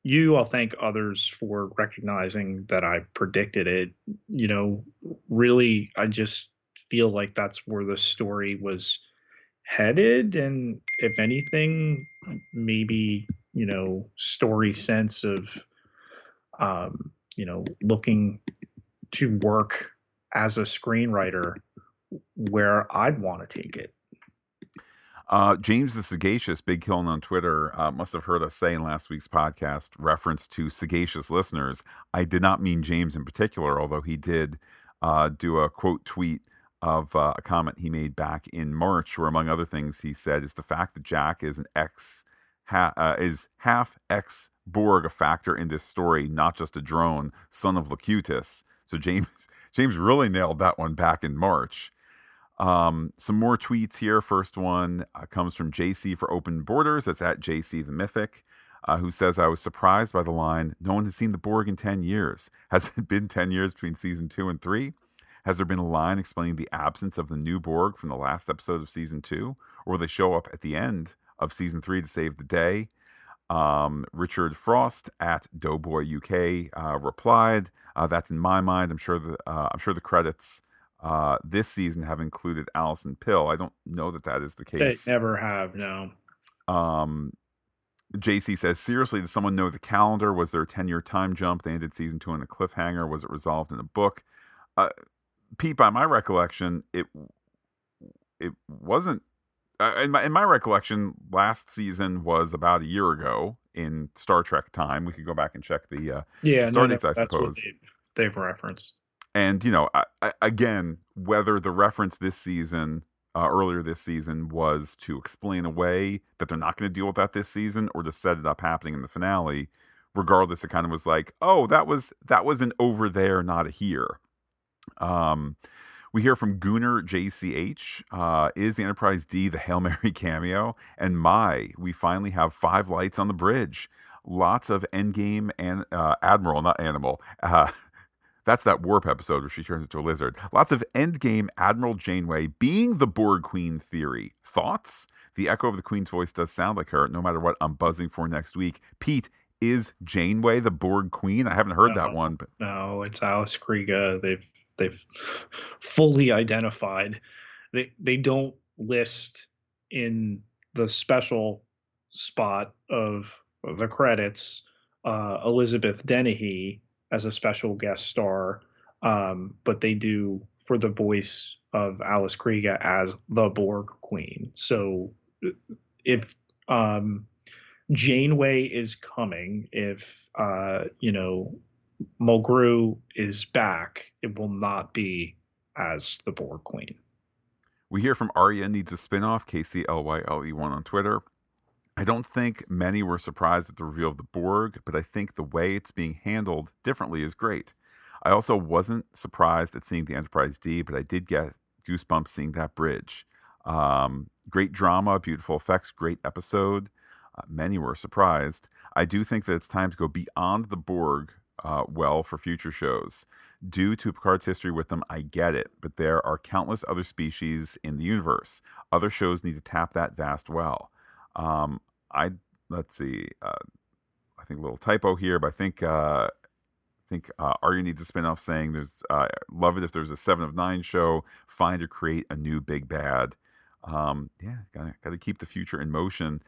Speaker 2: you. I'll thank others for recognizing that I predicted it. You know, really, I just feel like that's where the story was headed and if anything maybe you know story sense of um you know looking to work as a screenwriter where i'd want to take it
Speaker 1: uh, James the Sagacious, Big Kiln on Twitter, uh, must have heard us say in last week's podcast, reference to sagacious listeners. I did not mean James in particular, although he did uh, do a quote tweet of uh, a comment he made back in March, where among other things he said is the fact that Jack is an ex ha- uh, is half ex Borg a factor in this story, not just a drone, son of Locutus. So James James really nailed that one back in March. Um, some more tweets here. First one uh, comes from JC for Open Borders. That's at JC the Mythic, uh, who says, I was surprised by the line, No one has seen the Borg in 10 years. Has it been 10 years between season two and three? Has there been a line explaining the absence of the new Borg from the last episode of season two? Or will they show up at the end of season three to save the day? Um, Richard Frost at Doughboy UK uh, replied, uh, "That's in my mind. I'm sure the uh, I'm sure the credits uh, this season have included Allison Pill. I don't know that that is the case.
Speaker 2: They never have. No.
Speaker 1: Um, JC says, seriously, does someone know the calendar? Was there a 10 year time jump? They ended season two in a cliffhanger. Was it resolved in a book? Uh, Pete, by my recollection, it it wasn't. Uh, in my in my recollection, last season was about a year ago in Star Trek time. We could go back and check the uh,
Speaker 2: yeah
Speaker 1: star
Speaker 2: no,
Speaker 1: dates, I suppose.
Speaker 2: They've, they've, referenced.
Speaker 1: And you know, I, I, again, whether the reference this season, uh, earlier this season, was to explain away that they're not going to deal with that this season, or to set it up happening in the finale. Regardless, it kind of was like, oh, that was that was an over there, not a here. Um, we hear from Gooner JCH. Uh, is the Enterprise D the Hail Mary cameo? And my, we finally have five lights on the bridge. Lots of Endgame and uh, Admiral, not Animal. Uh, that's that warp episode where she turns into a lizard. Lots of Endgame Admiral Janeway being the Borg Queen theory. Thoughts? The echo of the Queen's voice does sound like her. No matter what, I'm buzzing for next week. Pete, is Janeway the Borg Queen? I haven't heard
Speaker 2: no,
Speaker 1: that one. But...
Speaker 2: No, it's Alice Krige. They've they've fully identified. They they don't list in the special spot of the credits uh, Elizabeth Dennehy as a special guest star, um, but they do for the voice of Alice Krige as the Borg Queen. So if um, Janeway is coming, if uh, you know Mulgrew is back, it will not be as the Borg Queen.
Speaker 1: We hear from Arya needs a spinoff, KCLYLE1 on Twitter. I don't think many were surprised at the reveal of the Borg, but I think the way it's being handled differently is great. I also wasn't surprised at seeing the Enterprise D, but I did get goosebumps seeing that bridge. Um, great drama, beautiful effects, great episode. Uh, many were surprised. I do think that it's time to go beyond the Borg uh, well for future shows. Due to Picard's history with them, I get it, but there are countless other species in the universe. Other shows need to tap that vast well. Um, I let's see. Uh, I think a little typo here, but I think uh, I think uh, Arya needs a spinoff saying there's uh, love it if there's a seven of nine show. Find or create a new big bad. Um, yeah, gotta gotta keep the future in motion.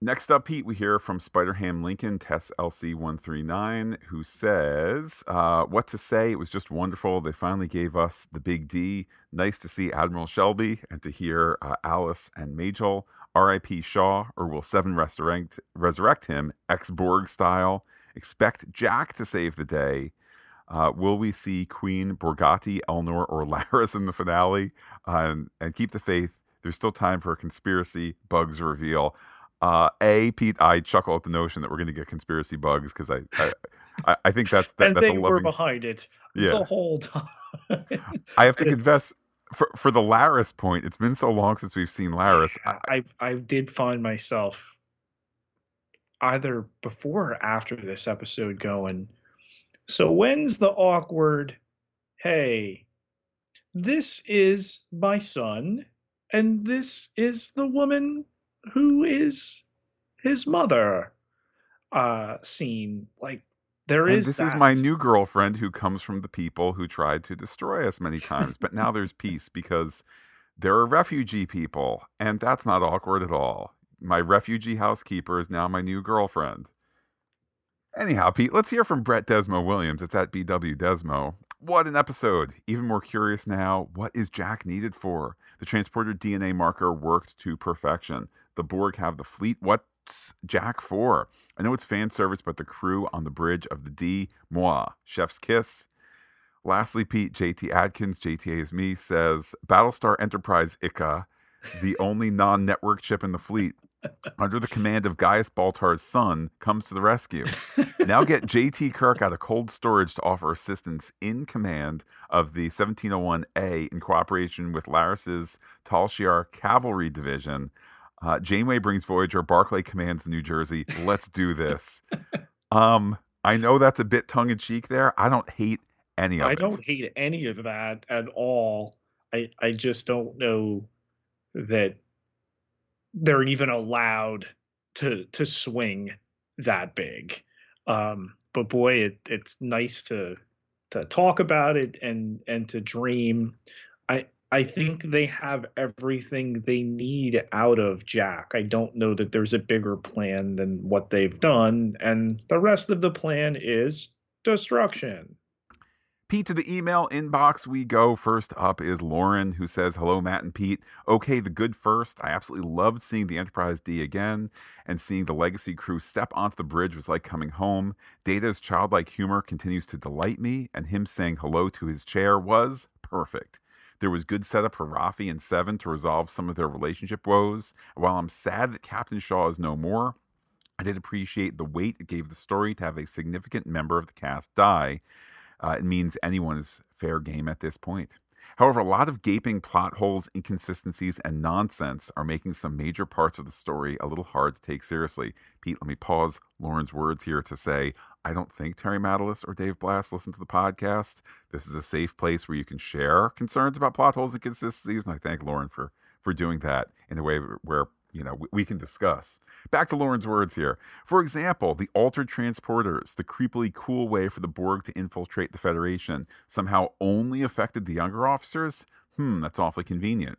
Speaker 1: Next up, Pete, we hear from Spider Ham Lincoln, Tess LC139, who says, uh, What to say? It was just wonderful. They finally gave us the big D. Nice to see Admiral Shelby and to hear uh, Alice and Majel. R.I.P. Shaw, or will Seven resurrect, resurrect him, ex Borg style? Expect Jack to save the day. Uh, will we see Queen Borgatti, Elnor, or Laris in the finale? Uh, and, keep the faith. There's still time for a conspiracy bugs reveal. Uh, a Pete, I chuckle at the notion that we're going to get conspiracy bugs because I, I, I think that's that,
Speaker 2: and
Speaker 1: that's
Speaker 2: they
Speaker 1: a
Speaker 2: were behind it
Speaker 1: Yeah.
Speaker 2: the whole time.
Speaker 1: I have to confess for for the Laris point. It's been so long since we've seen Laris. I,
Speaker 2: I I did find myself either before or after this episode going. So when's the awkward? Hey, this is my son, and this is the woman who is his mother. Uh, scene like there
Speaker 1: and
Speaker 2: is.
Speaker 1: this is my new girlfriend who comes from the people who tried to destroy us many times. But now there's peace because there are refugee people, and that's not awkward at all. My refugee housekeeper is now my new girlfriend. Anyhow, Pete, let's hear from Brett Desmo Williams. It's at BW Desmo. What an episode. Even more curious now, what is Jack needed for? The transporter DNA marker worked to perfection. The Borg have the fleet. What's Jack 4. I know it's fan service, but the crew on the bridge of the D, moi, chef's kiss. Lastly, Pete, JT Adkins, JTA is me, says Battlestar Enterprise ICA, the only non network ship in the fleet, under the command of Gaius Baltar's son, comes to the rescue. Now get JT Kirk out of cold storage to offer assistance in command of the 1701A in cooperation with Laris's Tal Shiar Cavalry Division. Uh, Janeway brings Voyager. Barclay commands New Jersey. Let's do this. Um, I know that's a bit tongue in cheek there. I don't hate any of
Speaker 2: I
Speaker 1: it.
Speaker 2: I don't hate any of that at all. I I just don't know that they're even allowed to to swing that big. Um, but boy, it, it's nice to to talk about it and and to dream. I I think they have everything they need out of Jack. I don't know that there's a bigger plan than what they've done, and the rest of the plan is destruction.
Speaker 1: Pete to the email inbox we go. First up is Lauren, who says, Hello, Matt and Pete. Okay, the good first. I absolutely loved seeing the Enterprise D again, and seeing the Legacy crew step onto the bridge was like coming home. Data's childlike humor continues to delight me, and him saying hello to his chair was perfect. There was good setup for Raffi and Seven to resolve some of their relationship woes. While I'm sad that Captain Shaw is no more, I did appreciate the weight it gave the story to have a significant member of the cast die. Uh, it means anyone is fair game at this point. However, a lot of gaping plot holes, inconsistencies, and nonsense are making some major parts of the story a little hard to take seriously. Pete, let me pause Lauren's words here to say I don't think Terry Matalas or Dave Blass listen to the podcast. This is a safe place where you can share concerns about plot holes and inconsistencies, and I thank Lauren for for doing that in a way where you know we, we can discuss. Back to Lauren's words here. For example, the altered transporters, the creepily cool way for the Borg to infiltrate the Federation, somehow only affected the younger officers. Hmm, that's awfully convenient.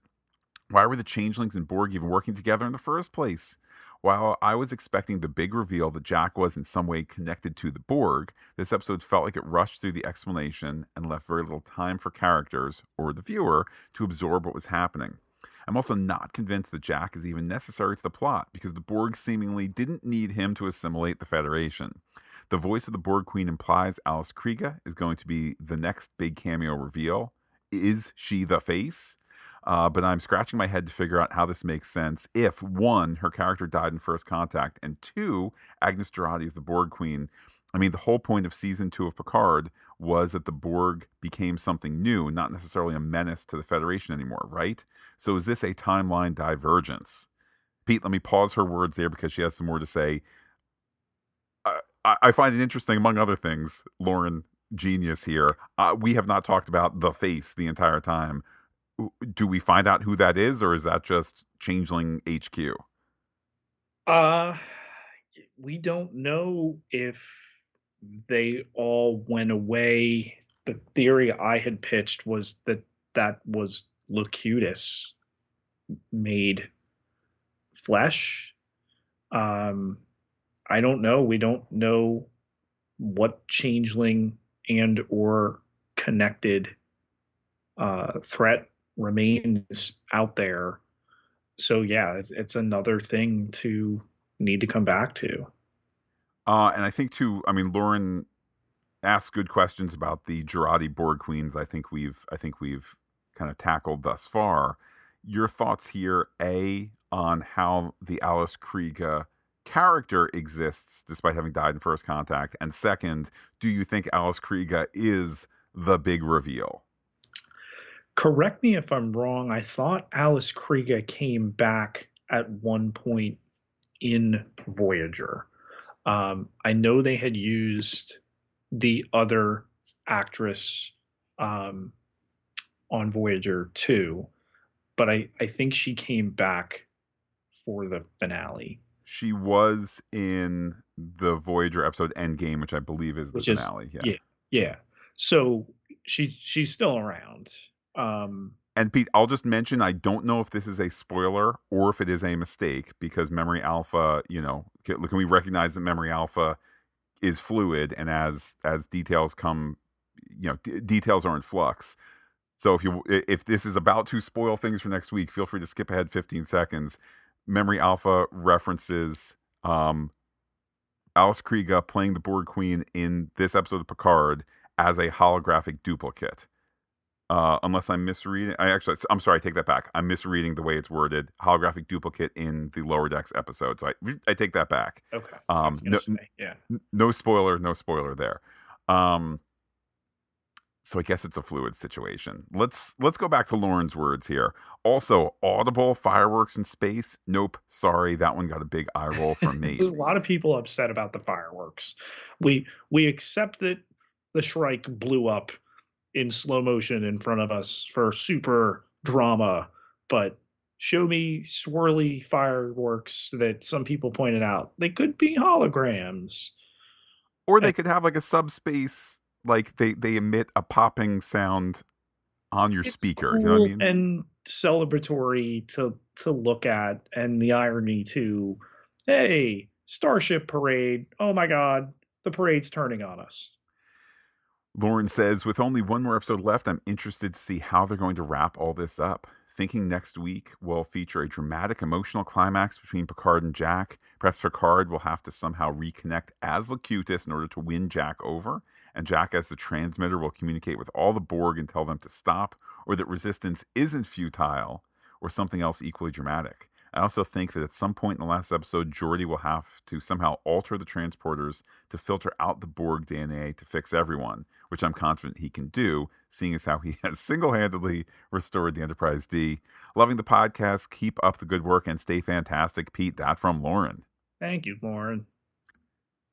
Speaker 1: Why were the changelings and Borg even working together in the first place? While I was expecting the big reveal that Jack was in some way connected to the Borg, this episode felt like it rushed through the explanation and left very little time for characters or the viewer to absorb what was happening. I'm also not convinced that Jack is even necessary to the plot because the Borg seemingly didn't need him to assimilate the Federation. The voice of the Borg Queen implies Alice Krige is going to be the next big cameo reveal. Is she the face? Uh, but I'm scratching my head to figure out how this makes sense if one, her character died in First Contact, and two, Agnes Jurati is the Borg Queen. I mean, the whole point of season two of Picard was that the Borg became something new, not necessarily a menace to the Federation anymore, right? So is this a timeline divergence? Pete, let me pause her words there because she has some more to say. I, I find it interesting, among other things, Lauren, genius here. Uh, we have not talked about the face the entire time. Do we find out who that is, or is that just Changeling HQ?
Speaker 2: Uh we don't know if they all went away. The theory I had pitched was that that was Locutus made flesh. Um, I don't know. We don't know what changeling and or connected uh, threat remains out there. So yeah, it's, it's another thing to need to come back to.
Speaker 1: Uh, and I think too. I mean, Lauren asked good questions about the Jurati Borg Queens. I think we've I think we've kind of tackled thus far. Your thoughts here, a on how the Alice Krige character exists despite having died in First Contact, and second, do you think Alice Krige is the big reveal?
Speaker 2: Correct me if I'm wrong. I thought Alice Krige came back at one point in Voyager. Um, I know they had used the other actress um, on Voyager 2, but I, I think she came back for the finale.
Speaker 1: She was in the Voyager episode Endgame, which I believe is the which finale. Is, yeah.
Speaker 2: yeah. Yeah. So she she's still around. Um
Speaker 1: and Pete, I'll just mention I don't know if this is a spoiler or if it is a mistake because Memory Alpha, you know, can, can we recognize that Memory Alpha is fluid and as as details come, you know, d- details are in flux. So if you if this is about to spoil things for next week, feel free to skip ahead 15 seconds. Memory Alpha references um, Alice Krige playing the Borg Queen in this episode of Picard as a holographic duplicate. Uh, unless I'm misreading, I actually, I'm sorry, I take that back. I'm misreading the way it's worded. Holographic duplicate in the Lower Decks episode, so I, I take that back.
Speaker 2: Okay.
Speaker 1: Um, no,
Speaker 2: yeah.
Speaker 1: No spoiler, no spoiler there. Um, so I guess it's a fluid situation. Let's let's go back to Lauren's words here. Also, audible fireworks in space. Nope, sorry, that one got a big eye roll from me.
Speaker 2: There's a lot of people upset about the fireworks. We we accept that the Shrike blew up in slow motion in front of us for super drama, but show me swirly fireworks that some people pointed out. They could be holograms.
Speaker 1: Or they could have like a subspace like they they emit a popping sound on your speaker.
Speaker 2: Cool
Speaker 1: you know what I mean?
Speaker 2: And celebratory to to look at, and the irony too. Hey, Starship Parade! Oh my God, the parade's turning on us.
Speaker 1: Lauren says, with only one more episode left, I'm interested to see how they're going to wrap all this up. Thinking next week will feature a dramatic emotional climax between Picard and Jack. Perhaps Picard will have to somehow reconnect as Locutus in order to win Jack over and Jack, as the transmitter, will communicate with all the Borg and tell them to stop, or that resistance isn't futile, or something else equally dramatic. I also think that at some point in the last episode, Geordi will have to somehow alter the transporters to filter out the Borg DNA to fix everyone, which I'm confident he can do, seeing as how he has single handedly restored the Enterprise D. Loving the podcast. Keep up the good work and stay fantastic. Pete, that from Lauren.
Speaker 2: Thank you, Lauren.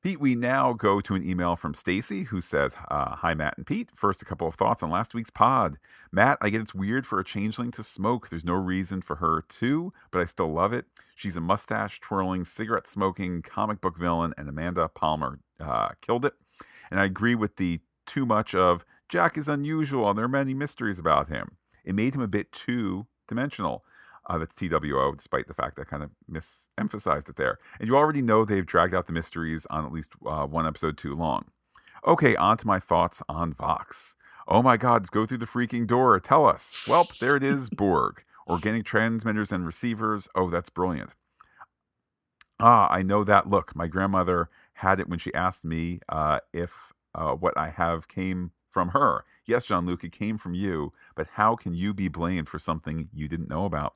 Speaker 1: Pete, we now go to an email from Stacy who says, uh, Hi, Matt and Pete. First, a couple of thoughts on last week's pod. Matt, I get it's weird for a changeling to smoke. There's no reason for her to, but I still love it. She's a mustache twirling, cigarette smoking comic book villain, and Amanda Plummer uh, killed it. And I agree with the too much of Jack is unusual and there are many mysteries about him. It made him a bit too dimensional. Uh, that's TWO, despite the fact I kind of misemphasized it there. And you already know they've dragged out the mysteries on at least uh, one episode too long. Okay, on to my thoughts on Vox. Oh my god, go through the freaking door. Tell us. Welp, there it is, Borg. Organic transmitters and receivers. Oh, that's brilliant. Ah, I know that look. My grandmother had it when she asked me uh, if uh, what I have came from her. Yes, Jean-Luc, it came from you, but how can you be blamed for something you didn't know about?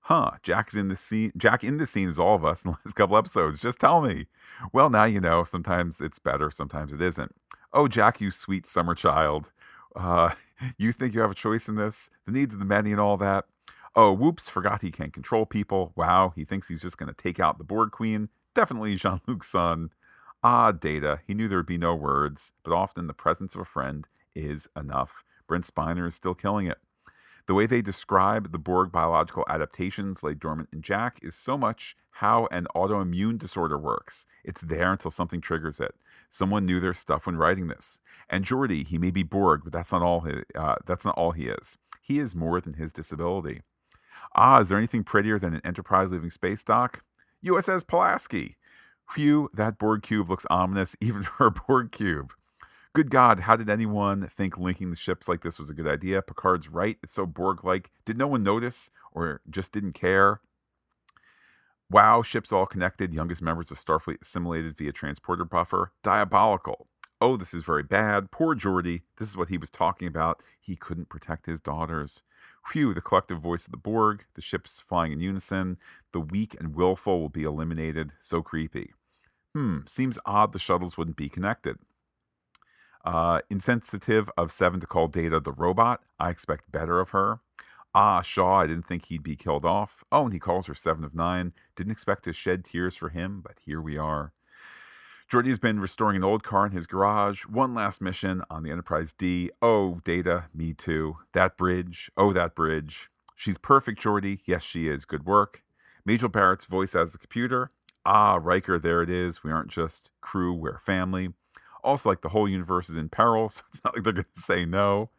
Speaker 1: Huh, Jack's in the scene. Jack in the scene is all of us in the last couple episodes. Just tell me. Well, now you know. Sometimes it's better, sometimes it isn't. Oh, Jack, you sweet summer child. Uh, you think you have a choice in this? The needs of the many and all that. Oh, whoops, forgot he can't control people. Wow, he thinks he's just going to take out the Borg Queen. Definitely Jean Luc's son. Ah, Data. He knew there would be no words, but often the presence of a friend is enough. Brent Spiner is still killing it. The way they describe the Borg biological adaptations laid dormant in Jack is so much how an autoimmune disorder works. It's there until something triggers it. Someone knew their stuff when writing this. And Geordi, he may be Borg, but that's not all. He, uh, that's not all he is. He is more than his disability. Ah, is there anything prettier than an Enterprise leaving space dock? USS Pulaski. Phew, that Borg cube looks ominous even for a Borg cube. Good God, how did anyone think linking the ships like this was a good idea? Picard's right. It's so Borg like. Did no one notice or just didn't care? Wow, ships all connected. Youngest members of Starfleet assimilated via transporter buffer. Diabolical. Oh, this is very bad. Poor Geordi. This is what he was talking about. He couldn't protect his daughters. Phew, the collective voice of the Borg, the ships flying in unison. The weak and willful will be eliminated. So creepy. Hmm, seems odd the shuttles wouldn't be connected. Uh, insensitive of Seven to call Data the robot. I expect better of her. Ah, Shaw, I didn't think he'd be killed off. Oh, and he calls her Seven of Nine. Didn't expect to shed tears for him, but here we are. Has been restoring an old car in his garage. One last mission on the Enterprise D. Oh, Data, me too. That bridge. Oh, that bridge. She's perfect, Geordi. Yes, she is. Good work. Majel Barrett's voice as the computer. Ah, Riker, there it is. We aren't just crew, we're family. Also, like the whole universe is in peril, so it's not like they're going to say no.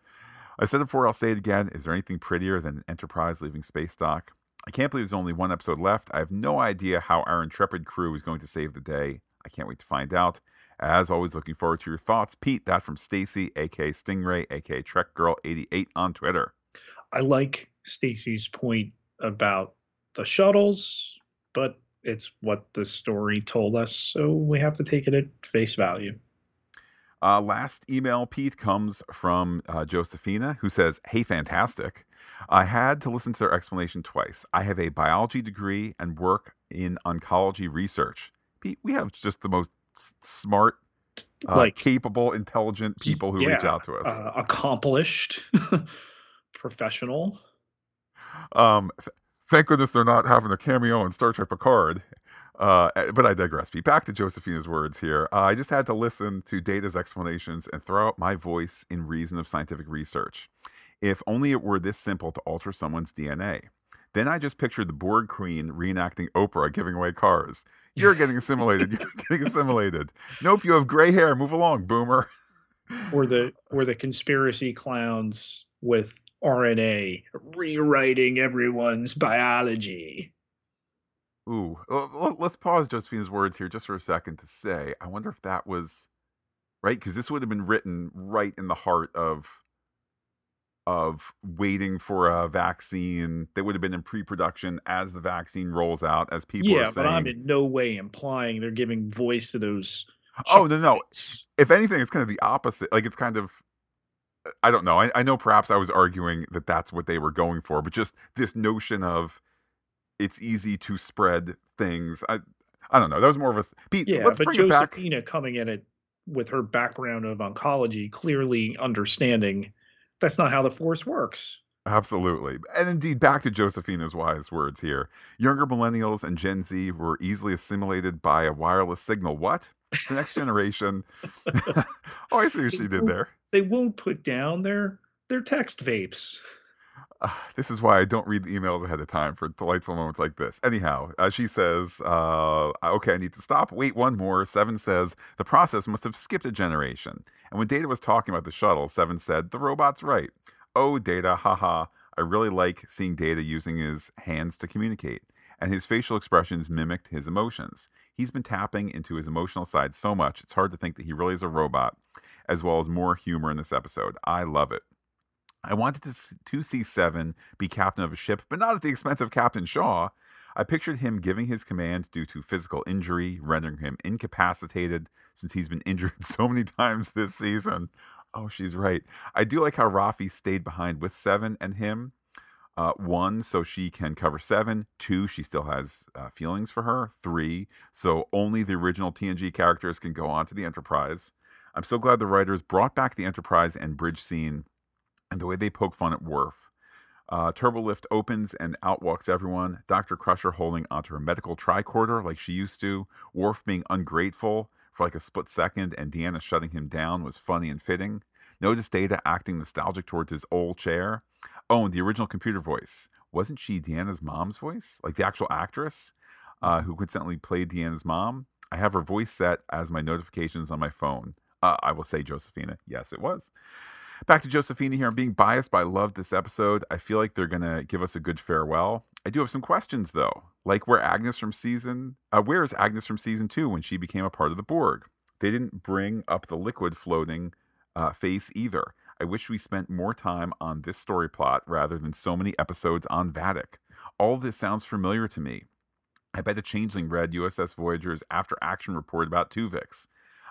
Speaker 1: I said it before, I'll say it again. Is there anything prettier than Enterprise leaving space dock? I can't believe there's only one episode left. I have no idea how our intrepid crew is going to save the day. I can't wait to find out. As always, looking forward to your thoughts. Pete, that from Stacy, aka Stingray, aka Trek Girl 88 on Twitter.
Speaker 2: I like Stacy's point about the shuttles, but it's what the story told us, so we have to take it at face value.
Speaker 1: Uh, last email, Pete, comes from uh, Josephina, who says, Hey, fantastic. I had to listen to their explanation twice. I have a biology degree and work in oncology research. We have just the most smart, uh,
Speaker 2: Like-
Speaker 1: capable, intelligent people who reach out to us.
Speaker 2: Uh, accomplished, professional.
Speaker 1: Um, th- thank goodness they're not having a cameo in Star Trek Picard. Uh, eh, but I digress. Pete, back to Josephina's words here. Uh, I just had to listen to Data's explanations and throw out my voice in reason of scientific research. If only it were this simple to alter someone's DNA. Then I just pictured the Borg Queen reenacting Oprah giving away cars. You're getting assimilated. You're getting assimilated. Nope, you have gray hair. Move along, boomer.
Speaker 2: or the or the conspiracy clowns with RNA rewriting everyone's biology.
Speaker 1: Ooh, let's pause Josephine's words here just for a second to say, I wonder if that was right because this would have been written right in the heart of of waiting for a vaccine that would have been in pre-production as the vaccine rolls out, as people
Speaker 2: yeah,
Speaker 1: are
Speaker 2: but. I'm in no way implying they're giving voice to those.
Speaker 1: oh no, no. If anything, it's kind of the opposite. Like it's kind of. I don't know. I, I know perhaps I was arguing that that's what they were going for, but just this notion of it's easy to spread things. I I don't know. That was more of a Pete.
Speaker 2: Yeah,
Speaker 1: let's
Speaker 2: but
Speaker 1: bring it back.
Speaker 2: Josephina coming in it with her background of oncology, clearly understanding that's not how the force works.
Speaker 1: Absolutely. And indeed, back to Josephina's wise words here. Younger millennials and Gen Z were easily assimilated by a wireless signal. What? The next generation. oh, I see what she did there.
Speaker 2: They won't put down their their text vapes.
Speaker 1: Uh, this is why I don't read the emails ahead of time for delightful moments like this. Anyhow, uh, she says, uh, okay, I need to stop. Wait, one more. Seven says, the process must have skipped a generation. And when Data was talking about the shuttle, Seven said, the robot's right. Oh, Data, haha. I really like seeing Data using his hands to communicate. And his facial expressions mimicked his emotions. He's been tapping into his emotional side so much, it's hard to think that he really is a robot, as well as more humor in this episode. I love it. I wanted to, to see Seven be captain of a ship, but not at the expense of Captain Shaw. I pictured him giving his command due to physical injury, rendering him incapacitated since he's been injured so many times this season. Oh, she's right. I do like how Raffi stayed behind with Seven and him. Uh, one, so she can cover Seven. Two, she still has uh, feelings for her. Three, so only the original TNG characters can go on to the Enterprise. I'm so glad the writers brought back the Enterprise and bridge scene and the way they poke fun at Worf. Uh, Turbo Lift opens and out walks everyone. Dr. Crusher holding onto her medical tricorder like she used to. Worf being ungrateful for like a split second, and Deanna shutting him down was funny and fitting. Notice Data acting nostalgic towards his old chair. Oh, and the original computer voice. Wasn't she Deanna's mom's voice? Like the actual actress uh, who coincidentally played Deanna's mom? I have her voice set as my notifications on my phone. Uh, I will say, Josephina, yes, it was. Back to Josephina here. I'm being biased, but I loved this episode. I feel like they're gonna give us a good farewell. I do have some questions though, like where Agnes from season, uh, where is Agnes from season two when she became a part of the Borg? They didn't bring up the liquid floating uh, face either. I wish we spent more time on this story plot rather than so many episodes on Vadic. All this sounds familiar to me. I bet the Changeling read USS Voyager's after action report about Tuvix.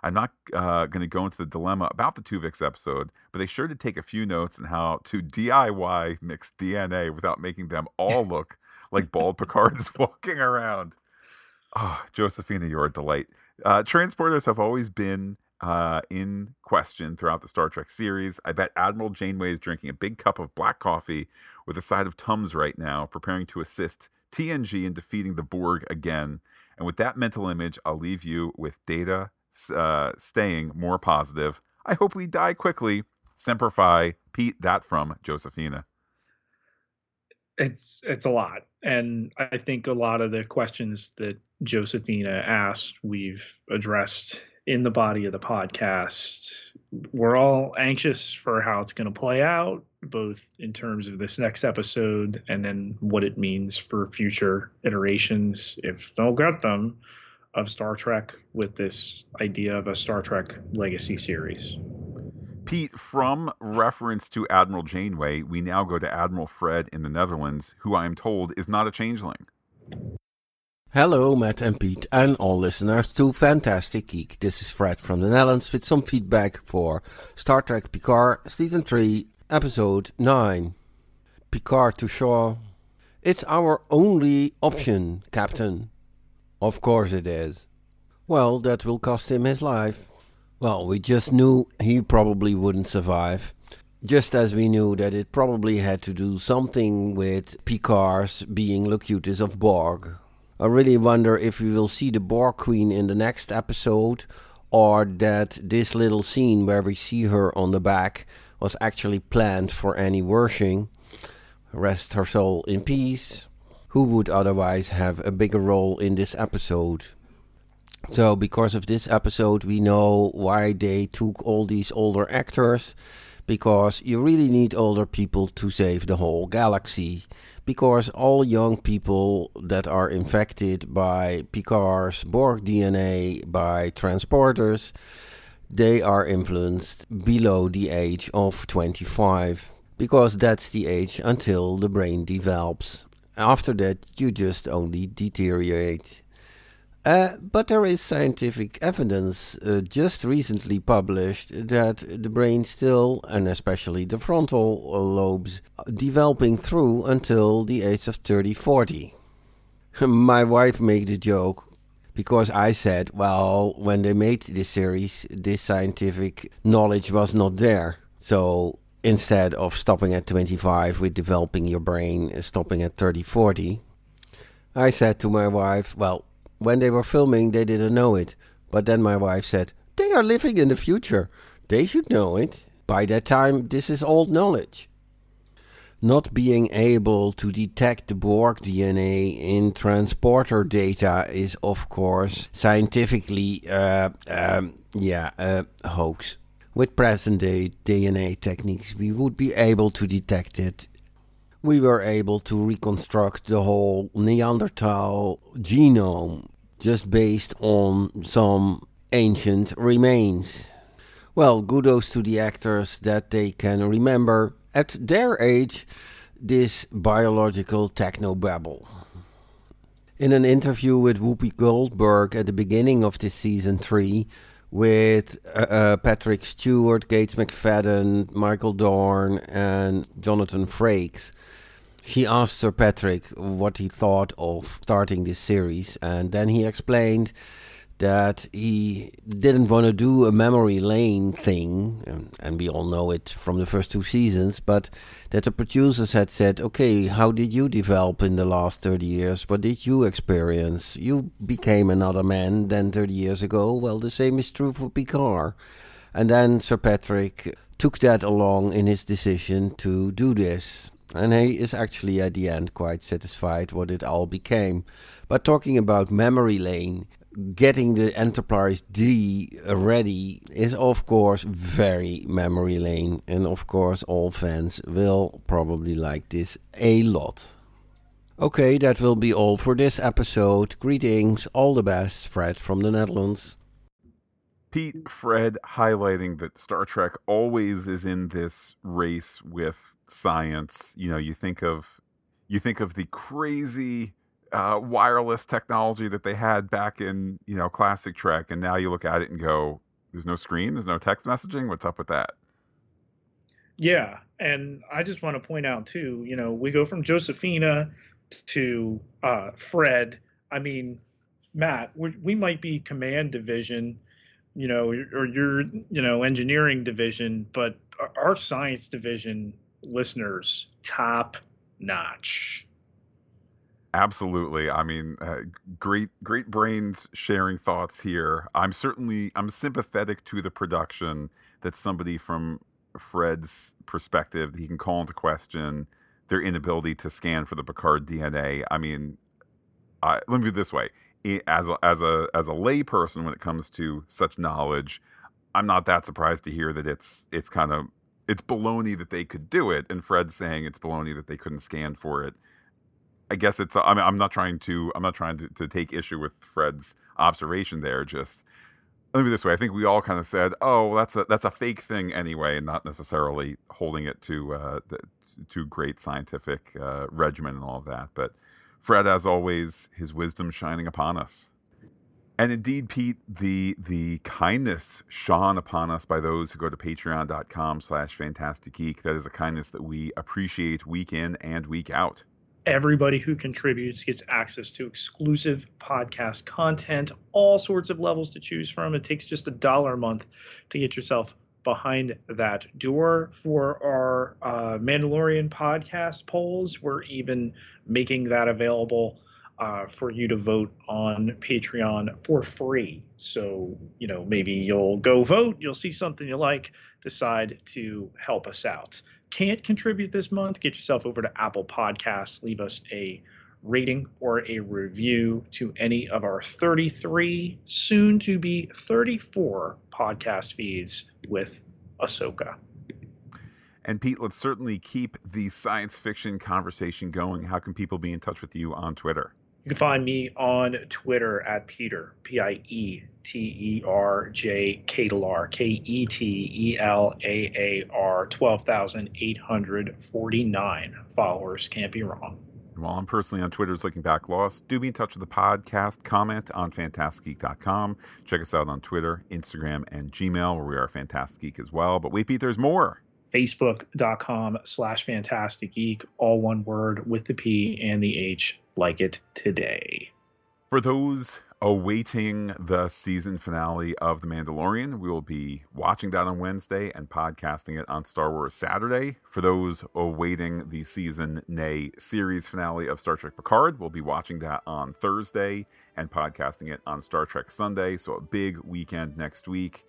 Speaker 1: I'm not uh, going to go into the dilemma about the Tuvix episode, but they sure did take a few notes on how to DIY mix DNA without making them all look like bald Picards walking around. Oh, Josephina, you're a delight. Uh, transporters have always been uh, in question throughout the Star Trek series. I bet Admiral Janeway is drinking a big cup of black coffee with a side of Tums right now, preparing to assist TNG in defeating the Borg again. And with that mental image, I'll leave you with Data uh, staying more positive. I hope we die quickly. Semper Fi, Pete. That from Josephina.
Speaker 2: It's it's a lot, and I think a lot of the questions that Josephina asked, we've addressed in the body of the podcast. We're all anxious for how it's going to play out, both in terms of this next episode and then what it means for future iterations, if they'll get them, of Star Trek with this idea of a Star Trek legacy series.
Speaker 1: Pete, from reference to Admiral Janeway, we now go to Admiral Fred in the Netherlands, who I am told is not a changeling.
Speaker 4: Hello, Matt and Pete, and all listeners to Phantastic Geek. This is Fred from the Netherlands with some feedback for Star Trek Picard Season 3, Episode 9. Picard to Shaw. It's our only option, Captain. Of course it is. Well, that will cost him his life. Well, we just knew he probably wouldn't survive. Just as we knew that it probably had to do something with Picard's being Locutus of Borg. I really wonder if we will see the Borg Queen in the next episode, or that this little scene where we see her on the back was actually planned for Annie Wersching. Rest her soul in peace. Who would otherwise have a bigger role in this episode? So, because of this episode, we know why they took all these older actors. Because you really need older people to save the whole galaxy because all young people that are infected by Picard's Borg DNA by transporters, they are influenced below the age of 25 because that's the age until the brain develops. After that, you just only deteriorate. Uh, but there is scientific evidence uh, just recently published that the brain still, and especially the frontal lobes, developing through until the age of 30 40. My wife made the joke because I said, well, when they made this series, this scientific knowledge was not there. So instead of stopping at 25 with developing your brain, stopping at 30 40, I said to my wife, well, when they were filming, they didn't know it. But then my wife said, They are living in the future. They should know it. By that time, this is old knowledge. Not being able to detect the Borg DNA in transporter data is, of course, scientifically, uh, um, yeah, a hoax. With present day DNA techniques, we would be able to detect it we were able to reconstruct the whole Neanderthal genome just based on some ancient remains. Well, kudos to the actors that they can remember at their age this biological technobabble. In an interview with Whoopi Goldberg at the beginning of this season 3, with uh, uh, Patrick Stewart, Gates McFadden, Michael Dorn, and Jonathan Frakes, she asked Sir Patrick what he thought of starting this series, and then he explained that he didn't want to do a memory lane thing, and, and, we all know it from the first two seasons, but that the producers had said, okay, how did you develop in the last 30 years? What did you experience? You became another man than 30 years ago. Well, the same is true for Picard. And then Sir Patrick took that along in his decision to do this and he is actually at the end quite satisfied what it all became. But talking about memory lane, getting the Enterprise D ready is, of course, very memory lane. And of course, all fans will probably like this a lot. Okay, that will be all for this episode. Greetings, all the best, Fred from the Netherlands.
Speaker 1: Pete, Fred highlighting that Star Trek always is in this race with science. You know, you think of you think of the crazy uh, wireless technology that they had back in you know classic Trek, and now you look at it and go, "There's no screen, there's no text messaging. What's up with that?"
Speaker 2: Yeah, and I just want to point out too. You know, we go from Josephina to uh, Fred. I mean, Matt, we might be command division, you know, or your, you know, engineering division, but our science division listeners, top notch.
Speaker 1: Absolutely. I mean, uh, great, great brains sharing thoughts here. I'm certainly, I'm sympathetic to the production that somebody from Fred's perspective, he can call into question their inability to scan for the Picard DNA. I mean, I, let me do it this way: as a, as a as a layperson, when it comes to such knowledge, I'm not that surprised to hear that it's it's kind of it's baloney that they could do it, and Fred's saying it's baloney that they couldn't scan for it. I guess it's. I mean, I'm not trying to. I'm not trying to, to take issue with Fred's observation there. Just let me this way. I think we all kind of said, "Oh, that's a that's a fake thing anyway," and not necessarily holding it to uh, to great scientific uh, regimen and all of that. But Fred, as always, his wisdom shining upon us. And indeed, Pete, the the kindness shone upon us by those who go to patreon.com slash Phantastic Geek. That is a kindness that we appreciate week in and week out.
Speaker 2: Everybody who contributes gets access to exclusive podcast content, all sorts of levels to choose from. It takes just a dollar a month to get yourself behind that door for our uh, Mandalorian podcast polls. We're even making that available uh, for you to vote on Patreon for free. So, you know, maybe you'll go vote, you'll see something you like, decide to help us out. Can't contribute this month? Get yourself over to Apple Podcasts, leave us a rating or a review to any of our 33, soon to be 34 podcast feeds with Ahsoka.
Speaker 1: And Pete, let's certainly keep the science fiction conversation going. How can people be in touch with you on Twitter?
Speaker 2: You can find me on Twitter at Peter, P I E T E R J K L R, K E T E L A A R, 12,849 followers. Can't be wrong.
Speaker 1: While I'm personally on Twitter, looking back lost, do be in touch with the podcast. Comment on phantasticgeek.com. Check us out on Twitter, Instagram, and Gmail, where we are Phantastic Geek as well. But wait, Pete, there's more.
Speaker 2: Facebook.com slash Phantastic Geek, all one word with the P and the H, like it today.
Speaker 1: For those awaiting the season finale of The Mandalorian. We will be watching that on Wednesday and podcasting it on Star Wars Saturday. For those awaiting the season, nay, series finale of Star Trek Picard, we'll be watching that on Thursday and podcasting it on Star Trek Sunday. So a big weekend next week.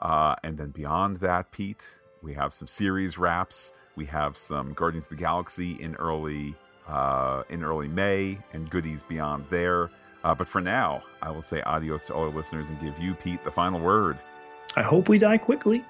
Speaker 1: Uh, and then beyond that, Pete, we have some series wraps. We have some Guardians of the Galaxy in early uh, in early May and goodies beyond there. Uh, but for now, I will say adios to all our listeners and give you, Pete, the final word.
Speaker 2: I hope we die quickly.